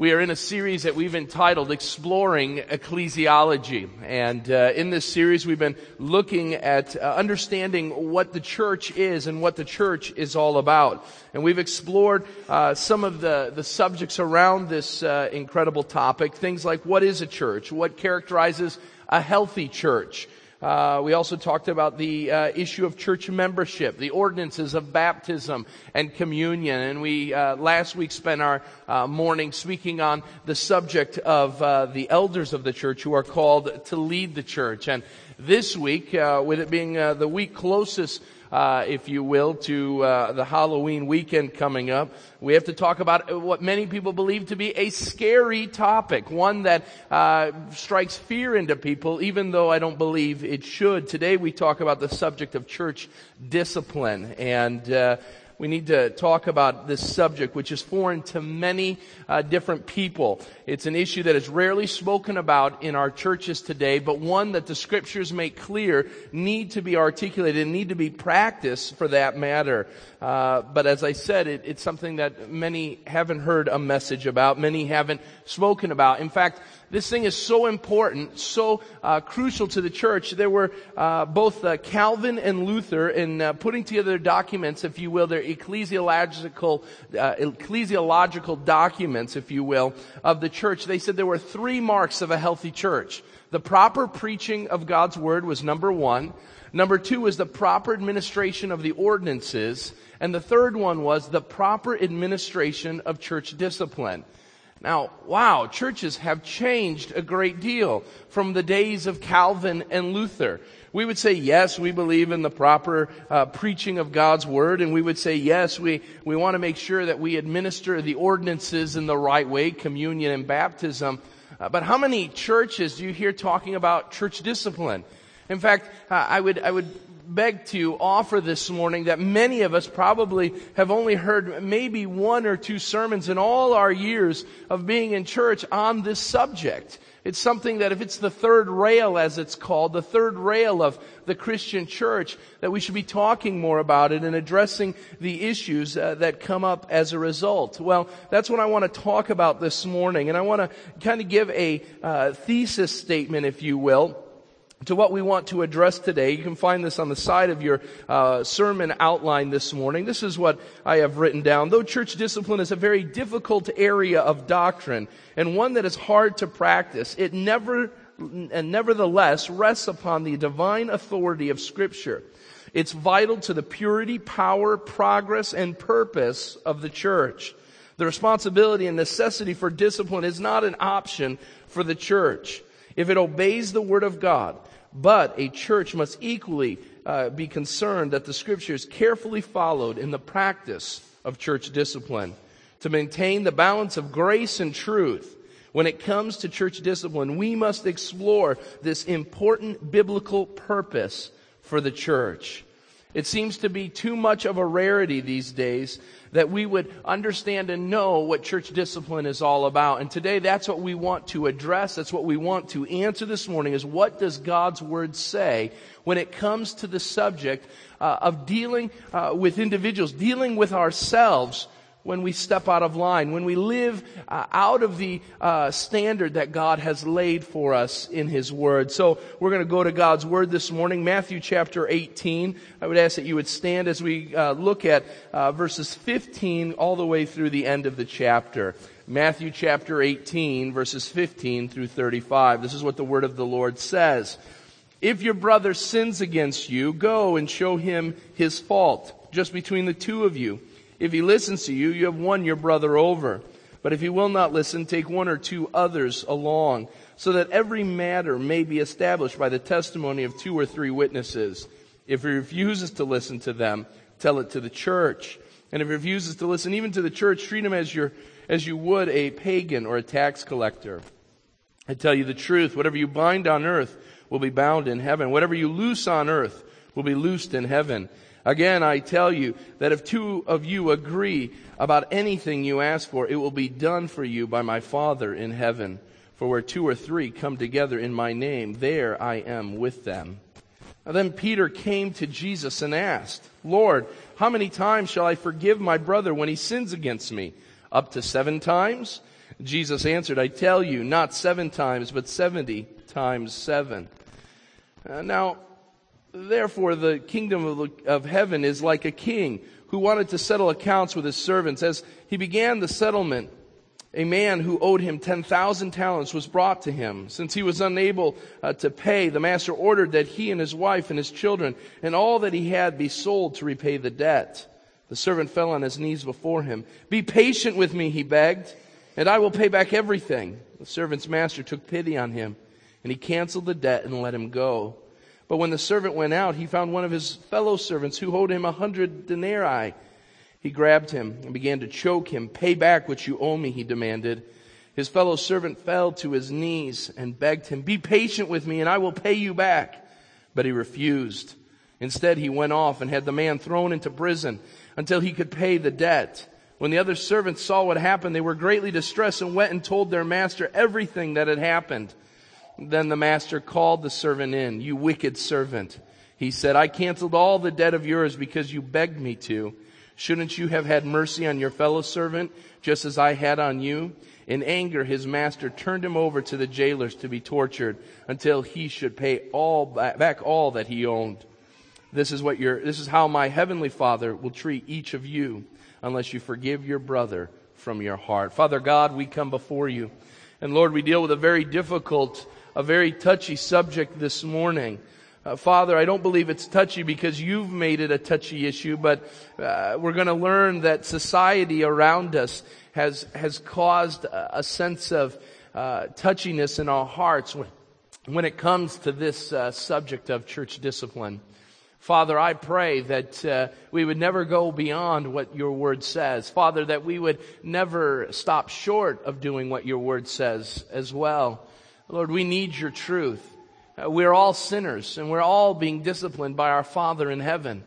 We are in a series that we've entitled Exploring Ecclesiology. And uh, in this series, we've been looking at uh, understanding what the church is and what the church is all about. And we've explored uh, some of the, the subjects around this uh, incredible topic. Things like what is a church? What characterizes a healthy church? Uh, we also talked about the uh, issue of church membership, the ordinances of baptism and communion, and we uh, last week spent our uh, morning speaking on the subject of uh, the elders of the church who are called to lead the church. And this week, uh, with it being the week closest uh, if you will, to uh, the Halloween weekend coming up. We have to talk about what many people believe to be a scary topic, one that uh, strikes fear into people, even though I don't believe it should. Today we talk about the subject of church discipline, and uh, we need to talk about this subject, which is foreign to many uh, different people. It's an issue that is rarely spoken about in our churches today, but one that the scriptures make clear need to be articulated and need to be practiced for that matter. Uh, but as I said, it, it's something that many haven't heard a message about, many haven't spoken about. In fact, this thing is so important, so uh, crucial to the church. There were uh, both uh, Calvin and Luther in uh, putting together their documents, if you will, their ecclesiological uh, ecclesiological documents, if you will, of the church. They said there were three marks of a healthy church. The proper preaching of God's word was number one. Number two was the proper administration of the ordinances. And the third one was the proper administration of church discipline. Now, wow, churches have changed a great deal from the days of Calvin and Luther. We would say, yes, we believe in the proper uh, preaching of God's word, and we would say, yes, we, we want to make sure that we administer the ordinances in the right way, communion and baptism. Uh, but how many churches do you hear talking about church discipline? In fact, uh, I would, I would beg to offer this morning that many of us probably have only heard maybe one or two sermons in all our years of being in church on this subject. It's something that if it's the third rail, as it's called, the third rail of the Christian church, that we should be talking more about it and addressing the issues uh, that come up as a result. Well, that's what I want to talk about this morning, and I want to kind of give a uh, thesis statement, if you will to what we want to address today. You can find this on the side of your uh, sermon outline this morning. This is what I have written down. Though church discipline is a very difficult area of doctrine and one that is hard to practice, it never and nevertheless rests upon the divine authority of Scripture. It's vital to the purity, power, progress, and purpose of the church. The responsibility and necessity for discipline is not an option for the church. If it obeys the Word of God, but a church must equally uh, be concerned that the scriptures carefully followed in the practice of church discipline to maintain the balance of grace and truth. When it comes to church discipline, we must explore this important biblical purpose for the church. It seems to be too much of a rarity these days that we would understand and know what church discipline is all about. And today that's what we want to address. That's what we want to answer this morning is what does God's word say when it comes to the subject uh, of dealing uh, with individuals, dealing with ourselves when we step out of line, when we live uh, out of the uh, standard that God has laid for us in His Word. So we're going to go to God's Word this morning, Matthew chapter 18. I would ask that you would stand as we uh, look at uh, verses 15 all the way through the end of the chapter. Matthew chapter 18, verses 15 through 35. This is what the Word of the Lord says. If your brother sins against you, go and show him his fault, just between the two of you. If he listens to you, you have won your brother over. But if he will not listen, take one or two others along, so that every matter may be established by the testimony of two or three witnesses. If he refuses to listen to them, tell it to the church. And if he refuses to listen even to the church, treat him as your, as you would a pagan or a tax collector. I tell you the truth, whatever you bind on earth will be bound in heaven. Whatever you loose on earth will be loosed in heaven. Again, I tell you that if two of you agree about anything you ask for, it will be done for you by my Father in heaven. For where two or three come together in my name, there I am with them. Now then Peter came to Jesus and asked, Lord, how many times shall I forgive my brother when he sins against me? Up to seven times? Jesus answered, I tell you, not seven times, but seventy times seven. Uh, now, therefore, the kingdom of, of heaven is like a king who wanted to settle accounts with his servants. As he began the settlement, a man who owed him 10,000 talents was brought to him. Since he was unable uh, to pay, the master ordered that he and his wife and his children and all that he had be sold to repay the debt. The servant fell on his knees before him. Be patient with me, he begged and I will pay back everything. The servant's master took pity on him, and he canceled the debt and let him go. But when the servant went out, he found one of his fellow servants who owed him a hundred denarii. He grabbed him and began to choke him. Pay back what you owe me, he demanded. His fellow servant fell to his knees and begged him, Be patient with me, and I will pay you back. But he refused. Instead, he went off and had the man thrown into prison until he could pay the debt. When the other servants saw what happened, they were greatly distressed and went and told their master everything that had happened. Then the master called the servant in. You wicked servant. He said, I canceled all the debt of yours because you begged me to. Shouldn't you have had mercy on your fellow servant just as I had on you? In anger, his master turned him over to the jailers to be tortured until he should pay all back all that he owned. This is what your, this is how my heavenly father will treat each of you unless you forgive your brother from your heart. Father God, we come before you. And Lord, we deal with a very difficult, a very touchy subject this morning. Uh, Father, I don't believe it's touchy because you've made it a touchy issue, but uh, we're going to learn that society around us has has caused a, a sense of uh, touchiness in our hearts when, when it comes to this uh, subject of church discipline. Father, I pray that uh, we would never go beyond what your word says. Father, that we would never stop short of doing what your word says as well. Lord, we need your truth. Uh, we're all sinners and we're all being disciplined by our Father in heaven.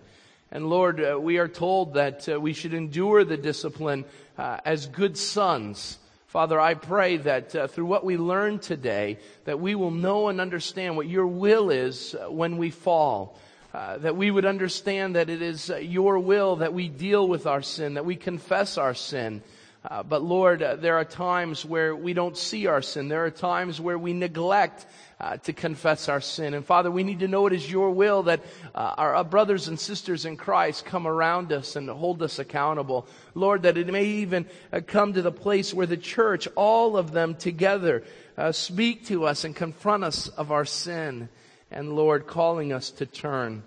And Lord, uh, we are told that uh, we should endure the discipline uh, as good sons. Father, I pray that uh, through what we learn today, that we will know and understand what your will is uh, when we fall. Uh, that we would understand that it is uh, your will that we deal with our sin, that we confess our sin. Uh, but Lord, uh, there are times where we don't see our sin. There are times where we neglect uh, to confess our sin. And Father, we need to know it is your will that our brothers and sisters in Christ come around us and hold us accountable. Lord, that it may even come to the place where the church, all of them together, speak to us and confront us of our sin and Lord, calling us to turn.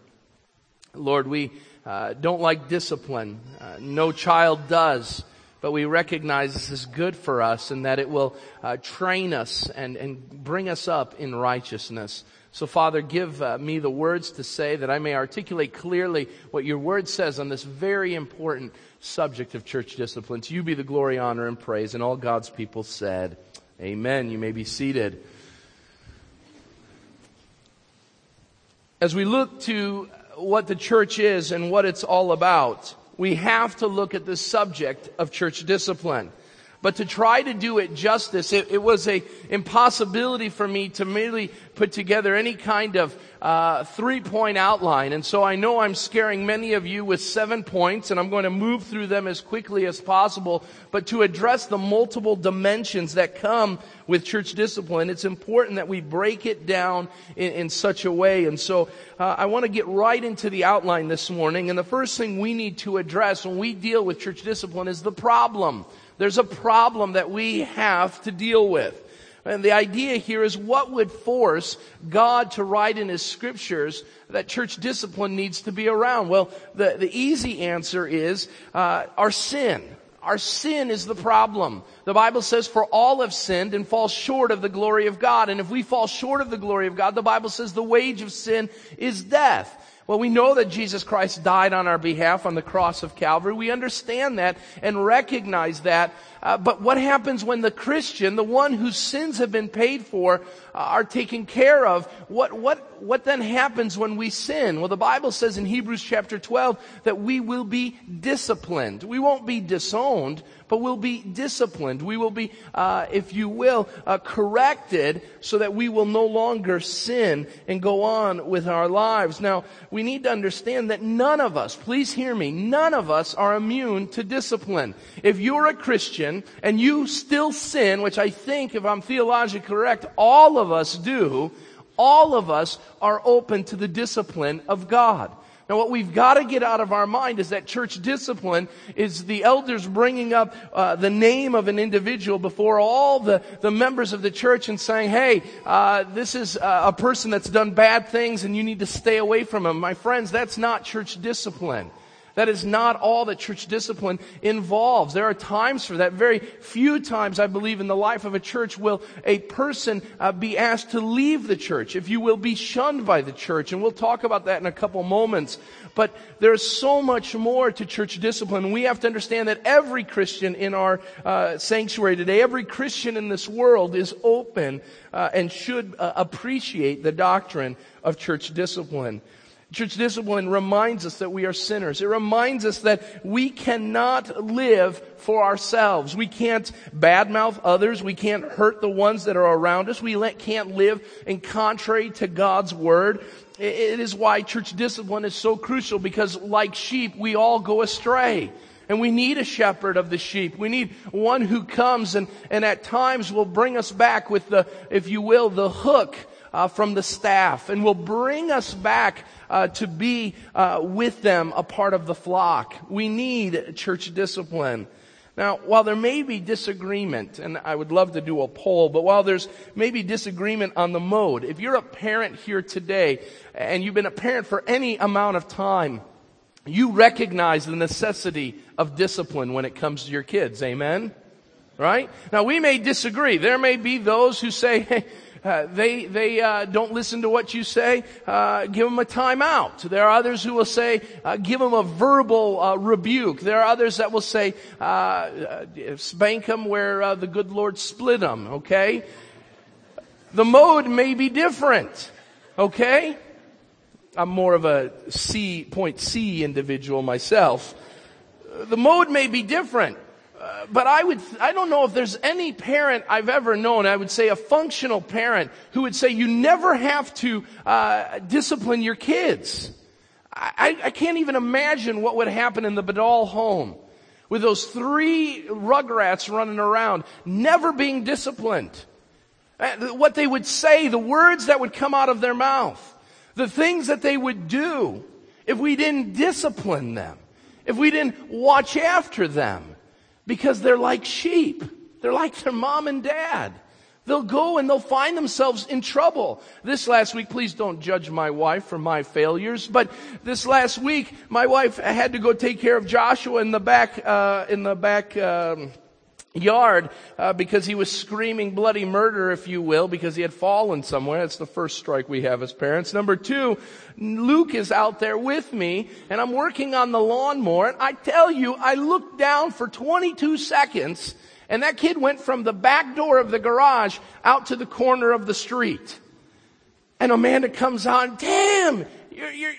Lord, we uh, don't like discipline. Uh, no child does. But we recognize this is good for us and that it will uh, train us and, and bring us up in righteousness. So, Father, give uh, me the words to say that I may articulate clearly what your word says on this very important subject of church discipline. To you be the glory, honor, and praise. And all God's people said, Amen. You may be seated. As we look to what the church is and what it's all about, we have to look at the subject of church discipline. But to try to do it justice, it, it was a impossibility for me to merely put together any kind of uh, three point outline. And so I know I'm scaring many of you with seven points, and I'm going to move through them as quickly as possible. But to address the multiple dimensions that come with church discipline, it's important that we break it down in, in such a way. And so uh, I want to get right into the outline this morning. And the first thing we need to address when we deal with church discipline is the problem. There's a problem that we have to deal with. And the idea here is what would force God to write in His scriptures that church discipline needs to be around? Well, the, the easy answer is uh, our sin. Our sin is the problem. The Bible says, for all have sinned and fall short of the glory of God. And if we fall short of the glory of God, the Bible says the wage of sin is death. Well, we know that Jesus Christ died on our behalf on the cross of Calvary. We understand that and recognize that. Uh, but what happens when the Christian, the one whose sins have been paid for, uh, are taken care of? What, what, what then happens when we sin? Well, the Bible says in Hebrews chapter 12 that we will be disciplined. We won't be disowned, but we'll be disciplined. We will be, uh, if you will, uh, corrected so that we will no longer sin and go on with our lives. Now, we need to understand that none of us, please hear me, none of us are immune to discipline. If you're a Christian, and you still sin, which I think, if I'm theologically correct, all of us do, all of us are open to the discipline of God. Now what we've got to get out of our mind is that church discipline is the elders bringing up uh, the name of an individual before all the, the members of the church and saying, hey, uh, this is a person that's done bad things and you need to stay away from him. My friends, that's not church discipline. That is not all that church discipline involves. There are times for that. Very few times, I believe, in the life of a church will a person uh, be asked to leave the church, if you will, be shunned by the church. And we'll talk about that in a couple moments. But there's so much more to church discipline. We have to understand that every Christian in our uh, sanctuary today, every Christian in this world is open uh, and should uh, appreciate the doctrine of church discipline. Church discipline reminds us that we are sinners. It reminds us that we cannot live for ourselves. We can't badmouth others. We can't hurt the ones that are around us. We can't live in contrary to God's word. It is why church discipline is so crucial because like sheep, we all go astray. And we need a shepherd of the sheep. We need one who comes and, and at times will bring us back with the, if you will, the hook uh, from the staff and will bring us back uh, to be uh, with them a part of the flock. We need church discipline. Now, while there may be disagreement, and I would love to do a poll, but while there's maybe disagreement on the mode, if you're a parent here today and you've been a parent for any amount of time, you recognize the necessity of discipline when it comes to your kids. Amen? Right? Now we may disagree. There may be those who say, hey, uh, they they uh, don't listen to what you say, uh, give them a timeout. There are others who will say, uh, give them a verbal uh, rebuke. There are others that will say, spank them where the good Lord split them. Okay, the mode may be different. Okay, I'm more of a C point C individual myself. The mode may be different but I would, I don't know if there's any parent I've ever known, I would say a functional parent, who would say you never have to uh, discipline your kids. I, I can't even imagine what would happen in the Badal home with those three rugrats running around, never being disciplined. Uh, what they would say, the words that would come out of their mouth, the things that they would do if we didn't discipline them, if we didn't watch after them because they're like sheep. They're like their mom and dad. They'll go and they'll find themselves in trouble. This last week, please don't judge my wife for my failures, but this last week, my wife had to go take care of Joshua in the back, uh, in the back, um, yard uh, because he was screaming bloody murder, if you will, because he had fallen somewhere. That's the first strike we have as parents. Number two, Luke is out there with me, and I'm working on the lawnmower. And I tell you, I looked down for 22 seconds, and that kid went from the back door of the garage out to the corner of the street. And Amanda comes on, damn, you're, you're,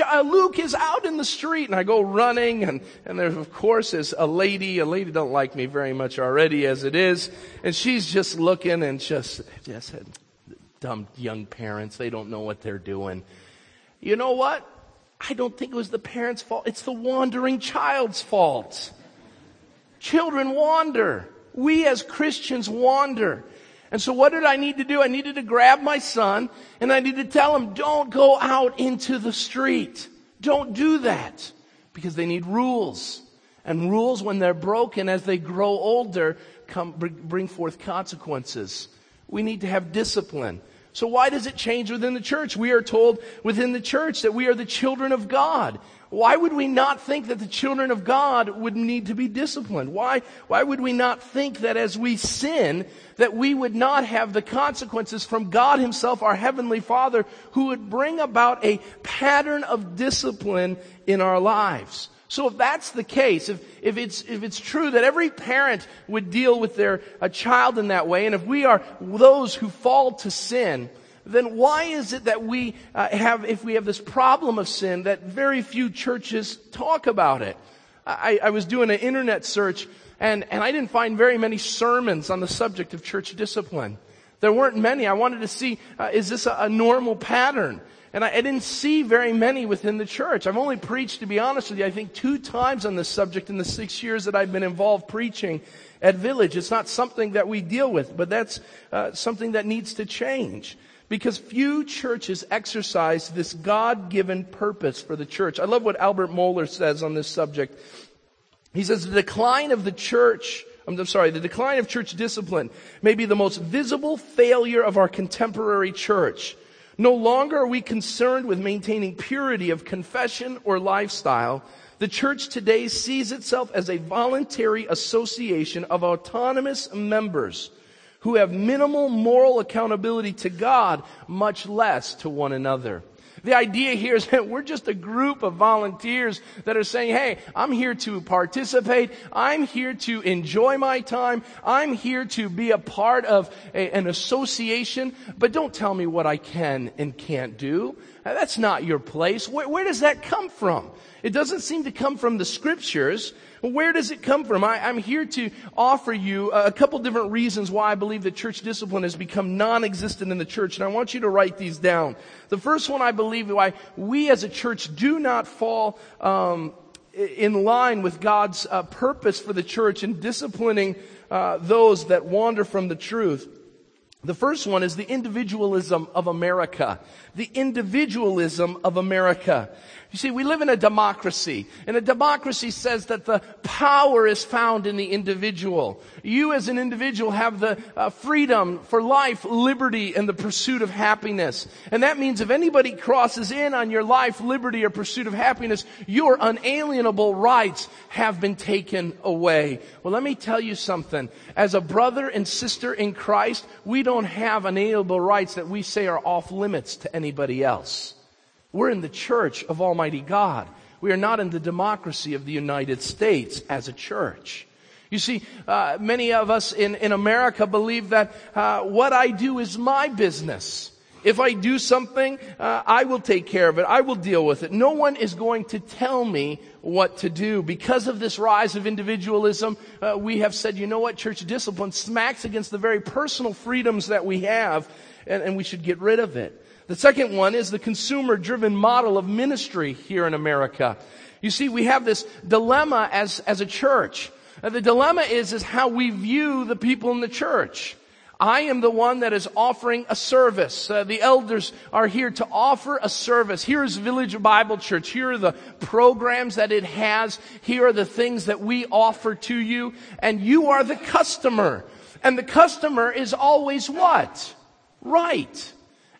Uh, Luke is out in the street and I go running and, and there of course is a lady, a lady don't like me very much already as it is. And she's just looking and just, just dumb young parents. They don't know what they're doing. You know what? I don't think it was the parents' fault. It's the wandering child's fault. Children wander. We as Christians wander. And so what did I need to do? I needed to grab my son and I needed to tell him, don't go out into the street. Don't do that. Because they need rules. And rules, when they're broken as they grow older, come, bring forth consequences. We need to have discipline. So why does it change within the church? We are told within the church that we are the children of God. Why would we not think that the children of God would need to be disciplined? Why, why would we not think that as we sin, that we would not have the consequences from God himself, our heavenly father, who would bring about a pattern of discipline in our lives? So if that's the case, if, if it's, if it's true that every parent would deal with their a child in that way, and if we are those who fall to sin, then why is it that we uh, have, if we have this problem of sin, that very few churches talk about it? I, I was doing an internet search and, and I didn't find very many sermons on the subject of church discipline. There weren't many. I wanted to see, uh, is this a, a normal pattern? And I, I, didn't see very many within the church. I've only preached, to be honest with you, I think two times on this subject in the six years that I've been involved preaching at Village. It's not something that we deal with, but that's uh, something that needs to change. Because few churches exercise this God-given purpose for the church. I love what Albert Mohler says on this subject. He says the decline of the church I'm sorry, the decline of church discipline may be the most visible failure of our contemporary church. No longer are we concerned with maintaining purity of confession or lifestyle. The church today sees itself as a voluntary association of autonomous members who have minimal moral accountability to God, much less to one another. The idea here is that we're just a group of volunteers that are saying, hey, I'm here to participate. I'm here to enjoy my time. I'm here to be a part of a, an association, but don't tell me what I can and can't do. That's not your place. Where, where does that come from? It doesn't seem to come from the scriptures. Where does it come from? I, am here to offer you a couple different reasons why I believe that church discipline has become non-existent in the church, and I want you to write these down. The first one I believe why we as a church do not fall um, in line with God's uh, purpose for the church in disciplining uh, those that wander from the truth. The first one is the individualism of America. The individualism of America. You see, we live in a democracy, and a democracy says that the power is found in the individual. You as an individual have the uh, freedom for life, liberty, and the pursuit of happiness. And that means if anybody crosses in on your life, liberty, or pursuit of happiness, your unalienable rights have been taken away. Well, let me tell you something. As a brother and sister in Christ, we don't have unalienable rights that we say are off limits to anybody else. We're in the church of Almighty God. We are not in the democracy of the United States as a church. You see, uh, many of us in, in America believe that uh, what I do is my business. If I do something, uh, I will take care of it. I will deal with it. No one is going to tell me what to do. Because of this rise of individualism, uh, we have said, you know what, church discipline smacks against the very personal freedoms that we have, and, and we should get rid of it. The second one is the consumer driven model of ministry here in America. You see, we have this dilemma as, as a church. Uh, the dilemma is, is how we view the people in the church. I am the one that is offering a service. Uh, the elders are here to offer a service. Here is Village Bible Church. Here are the programs that it has. Here are the things that we offer to you. And you are the customer. And the customer is always what? Right.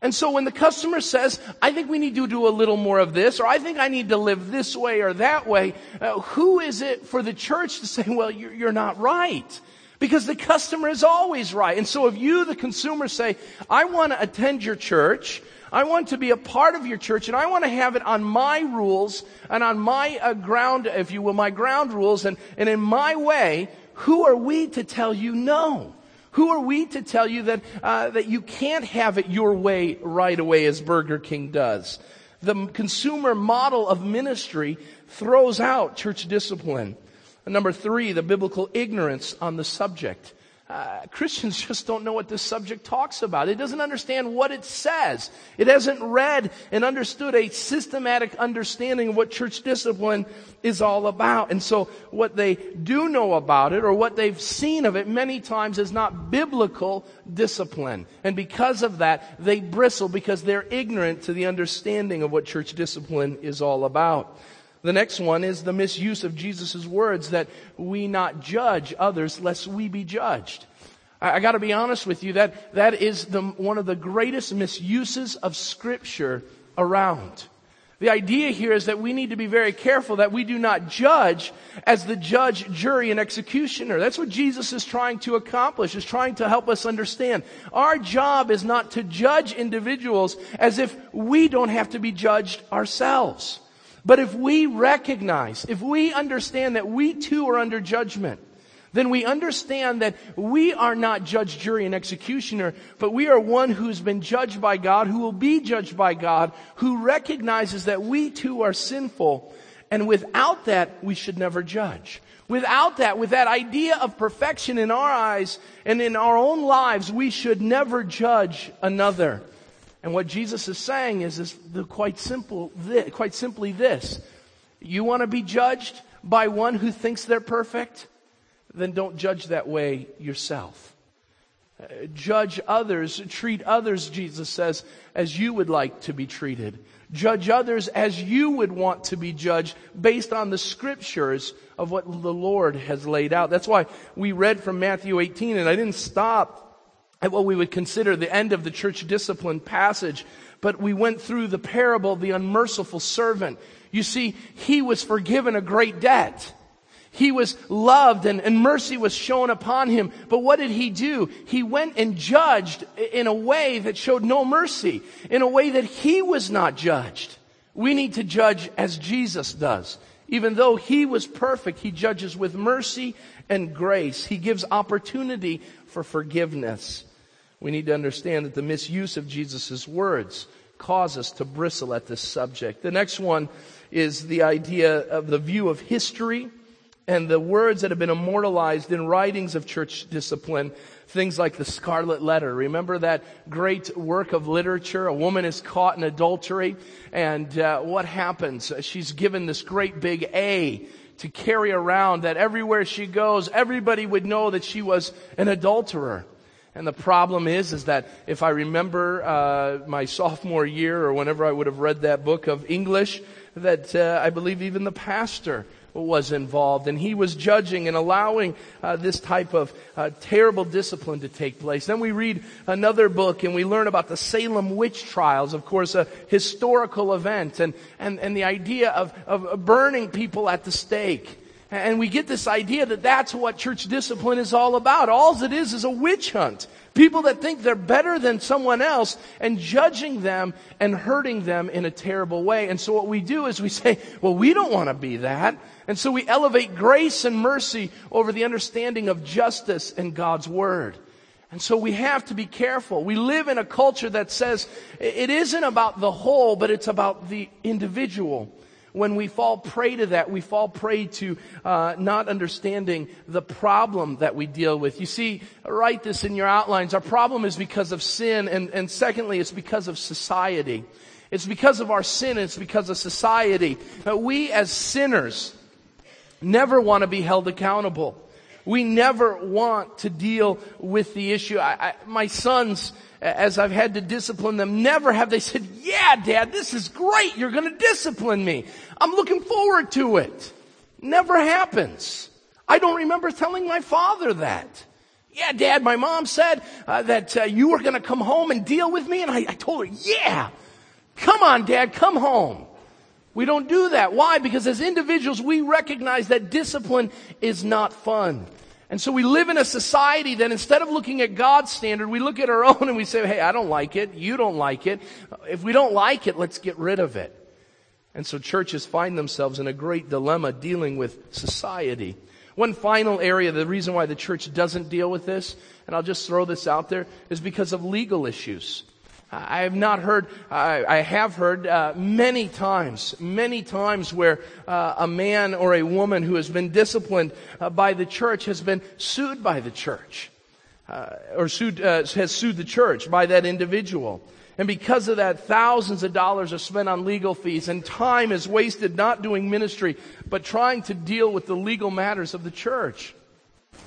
And so when the customer says, I think we need to do a little more of this, or I think I need to live this way or that way, uh, who is it for the church to say, well, you're, you're not right? Because the customer is always right. And so if you, the consumer, say, I want to attend your church, I want to be a part of your church, and I want to have it on my rules and on my uh, ground, if you will, my ground rules and, and in my way, who are we to tell you no? Who are we to tell you that, uh, that you can't have it your way right away as Burger King does? The consumer model of ministry throws out church discipline. And number three, the biblical ignorance on the subject. Uh, Christians just don't know what this subject talks about. It doesn't understand what it says. It hasn't read and understood a systematic understanding of what church discipline is all about. And so what they do know about it or what they've seen of it many times is not biblical discipline. And because of that, they bristle because they're ignorant to the understanding of what church discipline is all about. The next one is the misuse of Jesus' words that we not judge others lest we be judged. I, I gotta be honest with you, that, that is the, one of the greatest misuses of scripture around. The idea here is that we need to be very careful that we do not judge as the judge, jury, and executioner. That's what Jesus is trying to accomplish, is trying to help us understand. Our job is not to judge individuals as if we don't have to be judged ourselves. But if we recognize, if we understand that we too are under judgment, then we understand that we are not judge, jury, and executioner, but we are one who's been judged by God, who will be judged by God, who recognizes that we too are sinful. And without that, we should never judge. Without that, with that idea of perfection in our eyes and in our own lives, we should never judge another. And what Jesus is saying is, is the quite simple, quite simply this. You want to be judged by one who thinks they're perfect? Then don't judge that way yourself. Uh, judge others, treat others, Jesus says, as you would like to be treated. Judge others as you would want to be judged based on the scriptures of what the Lord has laid out. That's why we read from Matthew 18 and I didn't stop at what we would consider the end of the church discipline passage, but we went through the parable of the unmerciful servant. You see, he was forgiven a great debt. He was loved and, and, mercy was shown upon him. But what did he do? He went and judged in a way that showed no mercy, in a way that he was not judged. We need to judge as Jesus does. Even though he was perfect, he judges with mercy and grace. He gives opportunity for forgiveness. We need to understand that the misuse of Jesus' words cause us to bristle at this subject. The next one is the idea of the view of history and the words that have been immortalized in writings of church discipline, things like the Scarlet Letter. Remember that great work of literature? A woman is caught in adultery, and uh, what happens? She's given this great big A to carry around that everywhere she goes, everybody would know that she was an adulterer. And the problem is, is that if I remember uh, my sophomore year or whenever I would have read that book of English, that uh, I believe even the pastor was involved, and he was judging and allowing uh, this type of uh, terrible discipline to take place. Then we read another book, and we learn about the Salem witch trials, of course, a historical event, and and and the idea of of burning people at the stake. And we get this idea that that's what church discipline is all about. All it is is a witch hunt. People that think they're better than someone else and judging them and hurting them in a terrible way. And so what we do is we say, well, we don't want to be that. And so we elevate grace and mercy over the understanding of justice and God's Word. And so we have to be careful. We live in a culture that says it isn't about the whole, but it's about the individual. When we fall prey to that, we fall prey to uh, not understanding the problem that we deal with. You see, write this in your outlines. Our problem is because of sin, and, and secondly, it's because of society. It's because of our sin, it's because of society. But we as sinners, never want to be held accountable. We never want to deal with the issue. I, I, my sons, as I've had to discipline them, never have they said, yeah, dad, this is great. You're going to discipline me. I'm looking forward to it. Never happens. I don't remember telling my father that. Yeah, dad, my mom said uh, that uh, you were going to come home and deal with me. And I, I told her, yeah, come on, dad, come home. We don't do that. Why? Because as individuals, we recognize that discipline is not fun. And so we live in a society that instead of looking at God's standard, we look at our own and we say, hey, I don't like it. You don't like it. If we don't like it, let's get rid of it. And so churches find themselves in a great dilemma dealing with society. One final area, the reason why the church doesn't deal with this, and I'll just throw this out there, is because of legal issues. I have not heard, I, I have heard uh, many times, many times where uh, a man or a woman who has been disciplined uh, by the church has been sued by the church, uh, or sued, uh, has sued the church by that individual. And because of that, thousands of dollars are spent on legal fees and time is wasted not doing ministry, but trying to deal with the legal matters of the church.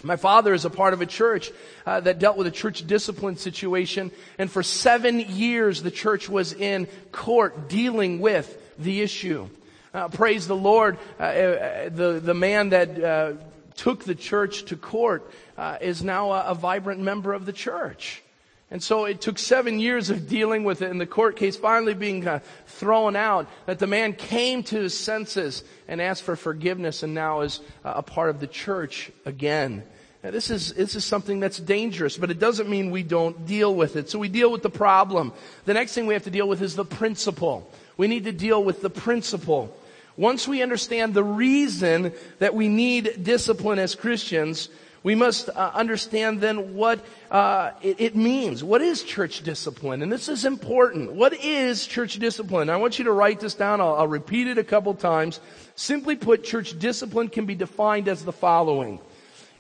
My father is a part of a church uh, that dealt with a church discipline situation, and for seven years the church was in court dealing with the issue. Uh, praise the Lord, uh, uh the the man that uh, took the church to court uh, is now a, a vibrant member of the church. And so it took seven years of dealing with it and the court case finally being uh, thrown out that the man came to his senses and asked for forgiveness and now is uh, a part of the church again. Now, this is, this is something that's dangerous, but it doesn't mean we don't deal with it. So we deal with the problem. The next thing we have to deal with is the principle. We need to deal with the principle. Once we understand the reason that we need discipline as Christians, we must uh, understand then what uh, it, it, means. What is church discipline? And this is important. What is church discipline? I want you to write this down. I'll, I'll repeat it a couple times. Simply put, church discipline can be defined as the following.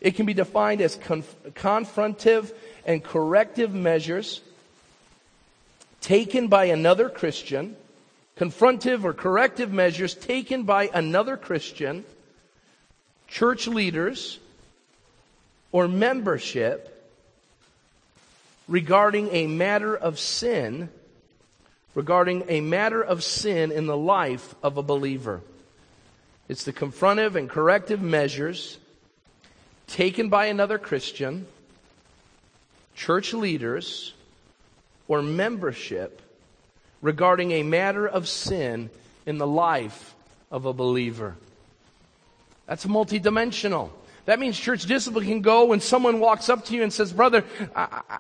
It can be defined as conf- confrontive and corrective measures taken by another Christian, confrontive or corrective measures taken by another Christian, church leaders, or membership regarding a matter of sin, regarding a matter of sin in the life of a believer. It's the confrontive and corrective measures taken by another Christian, church leaders, or membership regarding a matter of sin in the life of a believer. That's multidimensional. That means church discipline can go when someone walks up to you and says, brother, I,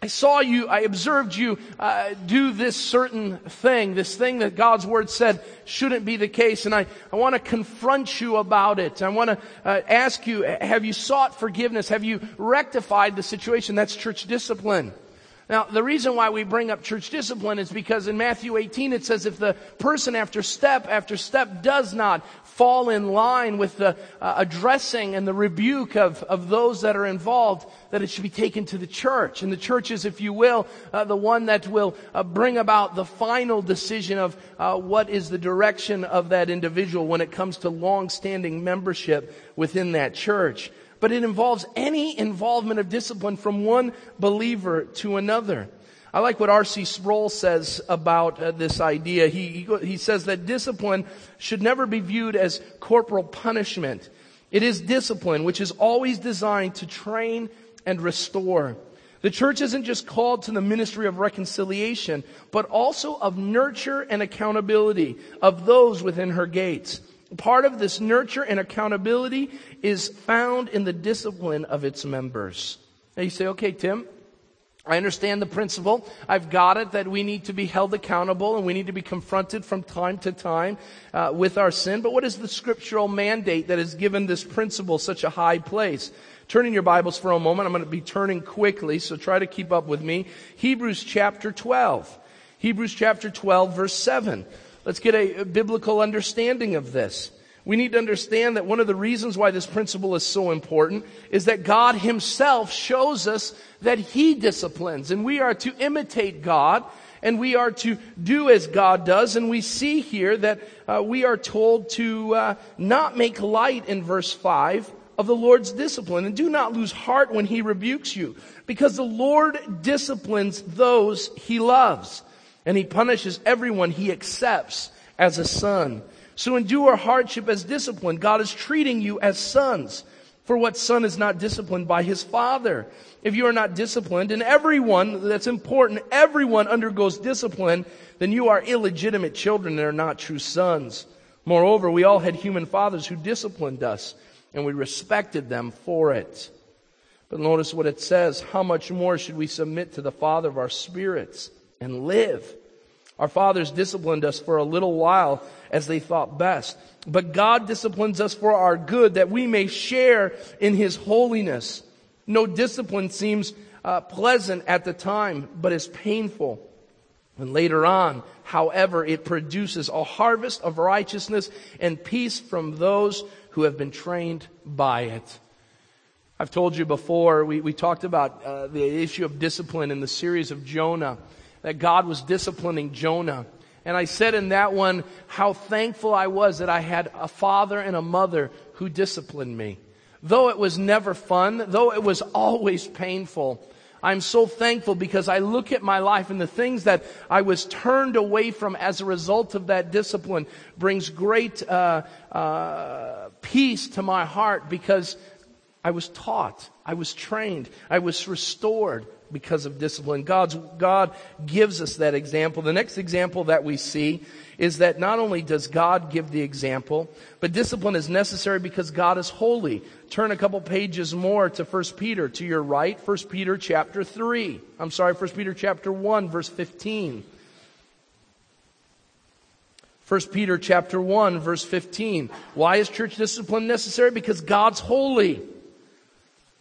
I saw you, I observed you uh, do this certain thing, this thing that God's Word said shouldn't be the case, and I, I want to confront you about it. I want to uh, ask you, have you sought forgiveness? Have you rectified the situation? That's church discipline. Now, the reason why we bring up church discipline is because in Matthew 18 it says if the person after step after step does not fall in line with the uh, addressing and the rebuke of, of those that are involved, that it should be taken to the church. And the church is, if you will, uh, the one that will uh, bring about the final decision of uh, what is the direction of that individual when it comes to long-standing membership within that church but it involves any involvement of discipline from one believer to another. I like what R.C. Sproul says about uh, this idea. He, he, he says that discipline should never be viewed as corporal punishment. It is discipline, which is always designed to train and restore. The church isn't just called to the ministry of reconciliation, but also of nurture and accountability of those within her gates. Part of this nurture and accountability is found in the discipline of its members. Now you say, okay, Tim, I understand the principle. I've got it that we need to be held accountable and we need to be confronted from time to time uh, with our sin. But what is the scriptural mandate that has given this principle such a high place? Turn in your Bibles for a moment. I'm going to be turning quickly, so try to keep up with me. Hebrews chapter 12. Hebrews chapter 12, verse 7. Let's get a, biblical understanding of this. We need to understand that one of the reasons why this principle is so important is that God himself shows us that he disciplines and we are to imitate God and we are to do as God does. And we see here that uh, we are told to uh, not make light in verse 5 of the Lord's discipline and do not lose heart when he rebukes you because the Lord disciplines those he loves and he punishes everyone he accepts as a son. So endure hardship as discipline. God is treating you as sons. For what son is not disciplined by his father? If you are not disciplined, and everyone, that's important, everyone undergoes discipline, then you are illegitimate children and are not true sons. Moreover, we all had human fathers who disciplined us, and we respected them for it. But notice what it says. How much more should we submit to the Father of our spirits? And live. Our fathers disciplined us for a little while as they thought best. But God disciplines us for our good that we may share in His holiness. No discipline seems uh, pleasant at the time, but is painful. And later on, however, it produces a harvest of righteousness and peace from those who have been trained by it. I've told you before, we, we talked about uh, the issue of discipline in the series of Jonah that God was disciplining Jonah. And I said in that one how thankful I was that I had a father and a mother who disciplined me. Though it was never fun, though it was always painful, I'm so thankful because I look at my life and the things that I was turned away from as a result of that discipline brings great uh, uh, peace to my heart because I was taught, I was trained, I was restored, because of discipline. God's, God gives us that example. The next example that we see is that not only does God give the example, but discipline is necessary because God is holy. Turn a couple pages more to 1 Peter to your right, 1 Peter chapter 3. I'm sorry, 1 Peter chapter 1 verse 15. 1 Peter chapter 1 verse 15. Why is church discipline necessary? Because God's holy.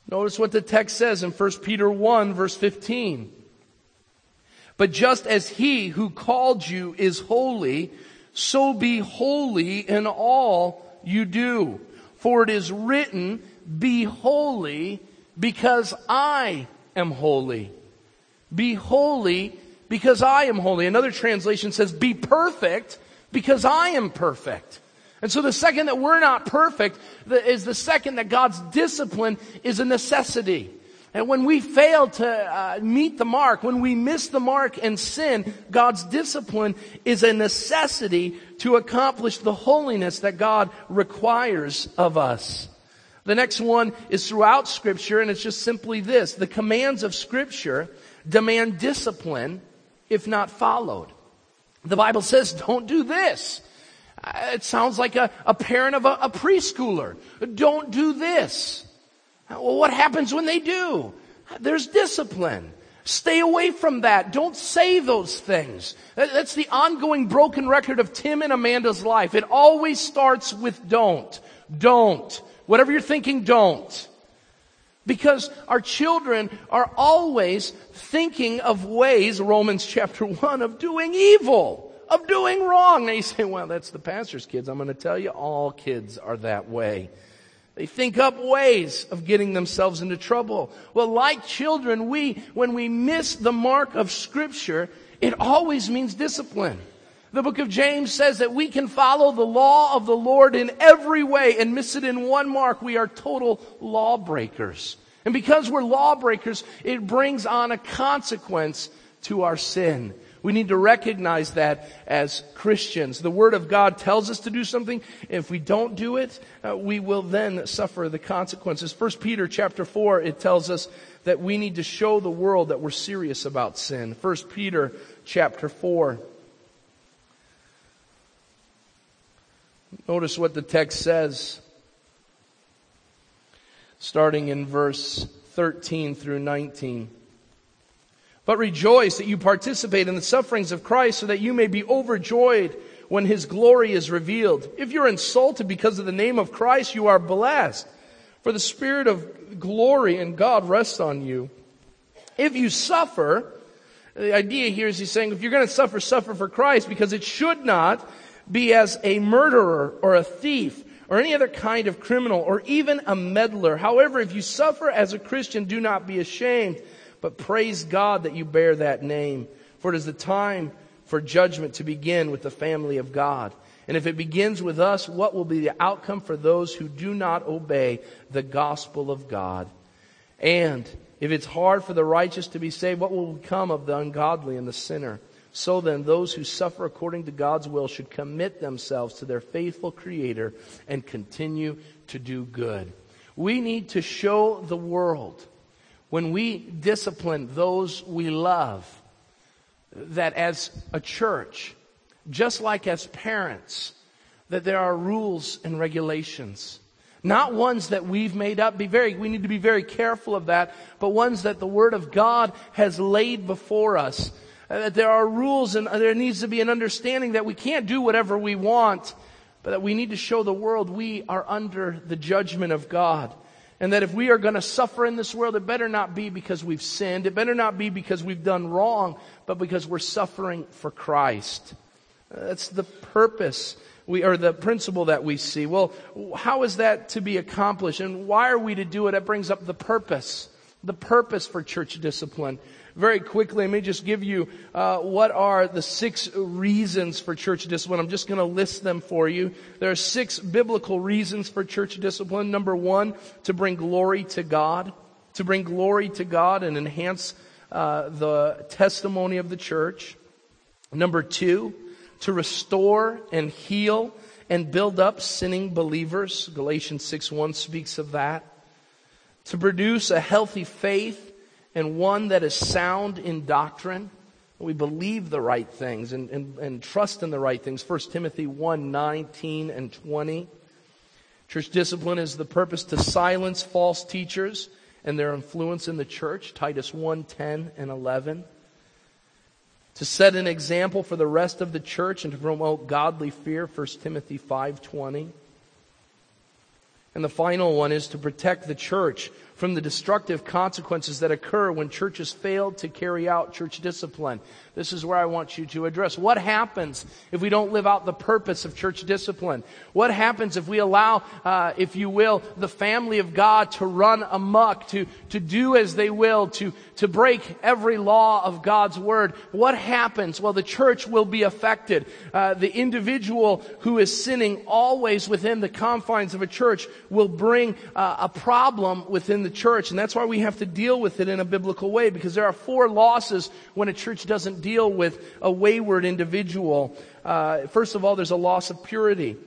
Notice what the text says in 1 Peter 1 verse 15. But just as he who called you is holy, so be holy in all you do. For it is written, be holy because I am holy. Be holy because I am holy. Another translation says, be perfect because I am perfect. And so the second that we're not perfect is the second that God's discipline is a necessity. And when we fail to uh, meet the mark, when we miss the mark and sin, God's discipline is a necessity to accomplish the holiness that God requires of us. The next one is throughout scripture and it's just simply this. The commands of scripture demand discipline if not followed. The Bible says don't do this. Uh, it sounds like a, a parent of a, a preschooler. Don't do this. Well, what happens when they do? There's discipline. Stay away from that. Don't say those things. That's the ongoing broken record of Tim and Amanda's life. It always starts with don't. Don't. Whatever you're thinking, don't. Because our children are always thinking of ways, Romans chapter 1, of doing evil, of doing wrong. Now you say, well, that's the pastor's kids. I'm going to tell you, all kids are that way. They think up ways of getting themselves into trouble. Well, like children, we, when we miss the mark of scripture, it always means discipline. The book of James says that we can follow the law of the Lord in every way and miss it in one mark. We are total lawbreakers. And because we're lawbreakers, it brings on a consequence to our sin. We need to recognize that as Christians. The Word of God tells us to do something. If we don't do it, uh, we will then suffer the consequences. First Peter chapter 4, it tells us that we need to show the world that we're serious about sin. First Peter chapter 4. Notice what the text says, starting in verse 13 through 19. But rejoice that you participate in the sufferings of Christ so that you may be overjoyed when his glory is revealed. If you're insulted because of the name of Christ, you are blessed. For the spirit of glory and God rests on you. If you suffer, the idea here is he's saying if you're going to suffer, suffer for Christ because it should not be as a murderer or a thief or any other kind of criminal or even a meddler. However, if you suffer as a Christian, do not be ashamed but praise God that you bear that name. For it is the time for judgment to begin with the family of God. And if it begins with us, what will be the outcome for those who do not obey the gospel of God? And if it's hard for the righteous to be saved, what will become of the ungodly and the sinner? So then, those who suffer according to God's will should commit themselves to their faithful Creator and continue to do good. We need to show the world when we discipline those we love, that as a church, just like as parents, that there are rules and regulations. Not ones that we've made up. Be very, we need to be very careful of that, but ones that the Word of God has laid before us. Uh, that there are rules and there needs to be an understanding that we can't do whatever we want, but that we need to show the world we are under the judgment of God. And that if we are going to suffer in this world, it better not be because we've sinned. It better not be because we've done wrong, but because we're suffering for Christ. That's the purpose we, or the principle that we see. Well, how is that to be accomplished? And why are we to do it? That brings up the purpose. The purpose for church discipline very quickly, let me just give you uh, what are the six reasons for church discipline. I'm just going to list them for you. There are six biblical reasons for church discipline. Number one, to bring glory to God, to bring glory to God and enhance uh, the testimony of the church. Number two, to restore and heal and build up sinning believers. Galatians 6 1 speaks of that. To produce a healthy faith and one that is sound in doctrine. We believe the right things and, and, and trust in the right things. 1 Timothy 1 19 and 20. Church discipline is the purpose to silence false teachers and their influence in the church. Titus 1 10 and 11. To set an example for the rest of the church and to promote godly fear. 1 Timothy 5 20. And the final one is to protect the church from the destructive consequences that occur when churches fail to carry out church discipline. This is where I want you to address. What happens if we don't live out the purpose of church discipline? What happens if we allow, uh, if you will, the family of God to run amok, to, to do as they will, to, to break every law of God's word? What happens? Well, the church will be affected. Uh, the individual who is sinning always within the confines of a church will bring uh, a problem within the church. And that's why we have to deal with it in a biblical way, because there are four losses when a church doesn't deal with a wayward individual. Uh, first of all, there's a loss of purity.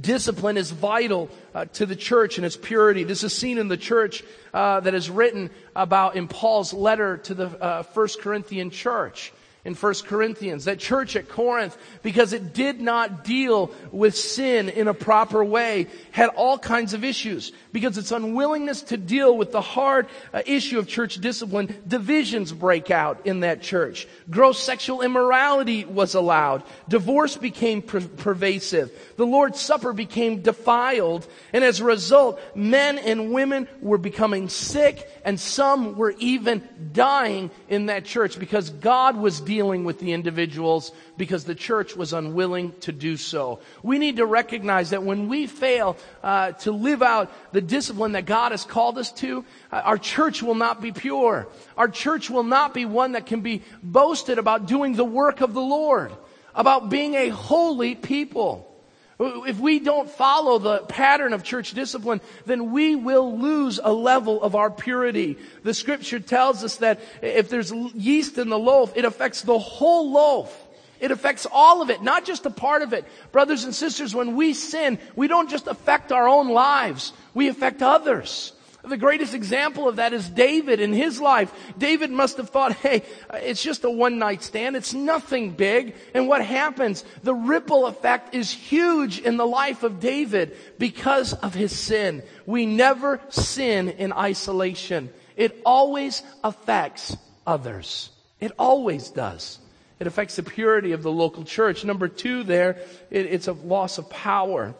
Discipline is vital uh, to the church and its purity. This is seen in the church uh, that is written about in Paul's letter to the uh, First Corinthian church in 1 Corinthians, that church at Corinth, because it did not deal with sin in a proper way, had all kinds of issues. Because its unwillingness to deal with the hard uh, issue of church discipline, divisions break out in that church. Gross sexual immorality was allowed. Divorce became per- pervasive. The Lord's Supper became defiled. And as a result, men and women were becoming sick and some were even dying in that church because God was dealing with the individuals because the church was unwilling to do so. We need to recognize that when we fail uh, to live out the discipline that God has called us to, uh, our church will not be pure. Our church will not be one that can be boasted about doing the work of the Lord, about being a holy people. If we don't follow the pattern of church discipline, then we will lose a level of our purity. The scripture tells us that if there's yeast in the loaf, it affects the whole loaf. It affects all of it, not just a part of it. Brothers and sisters, when we sin, we don't just affect our own lives, we affect others. The greatest example of that is David in his life. David must have thought, hey, it's just a one night stand. It's nothing big. And what happens? The ripple effect is huge in the life of David because of his sin. We never sin in isolation. It always affects others. It always does. It affects the purity of the local church. Number two there, it, it's a loss of power.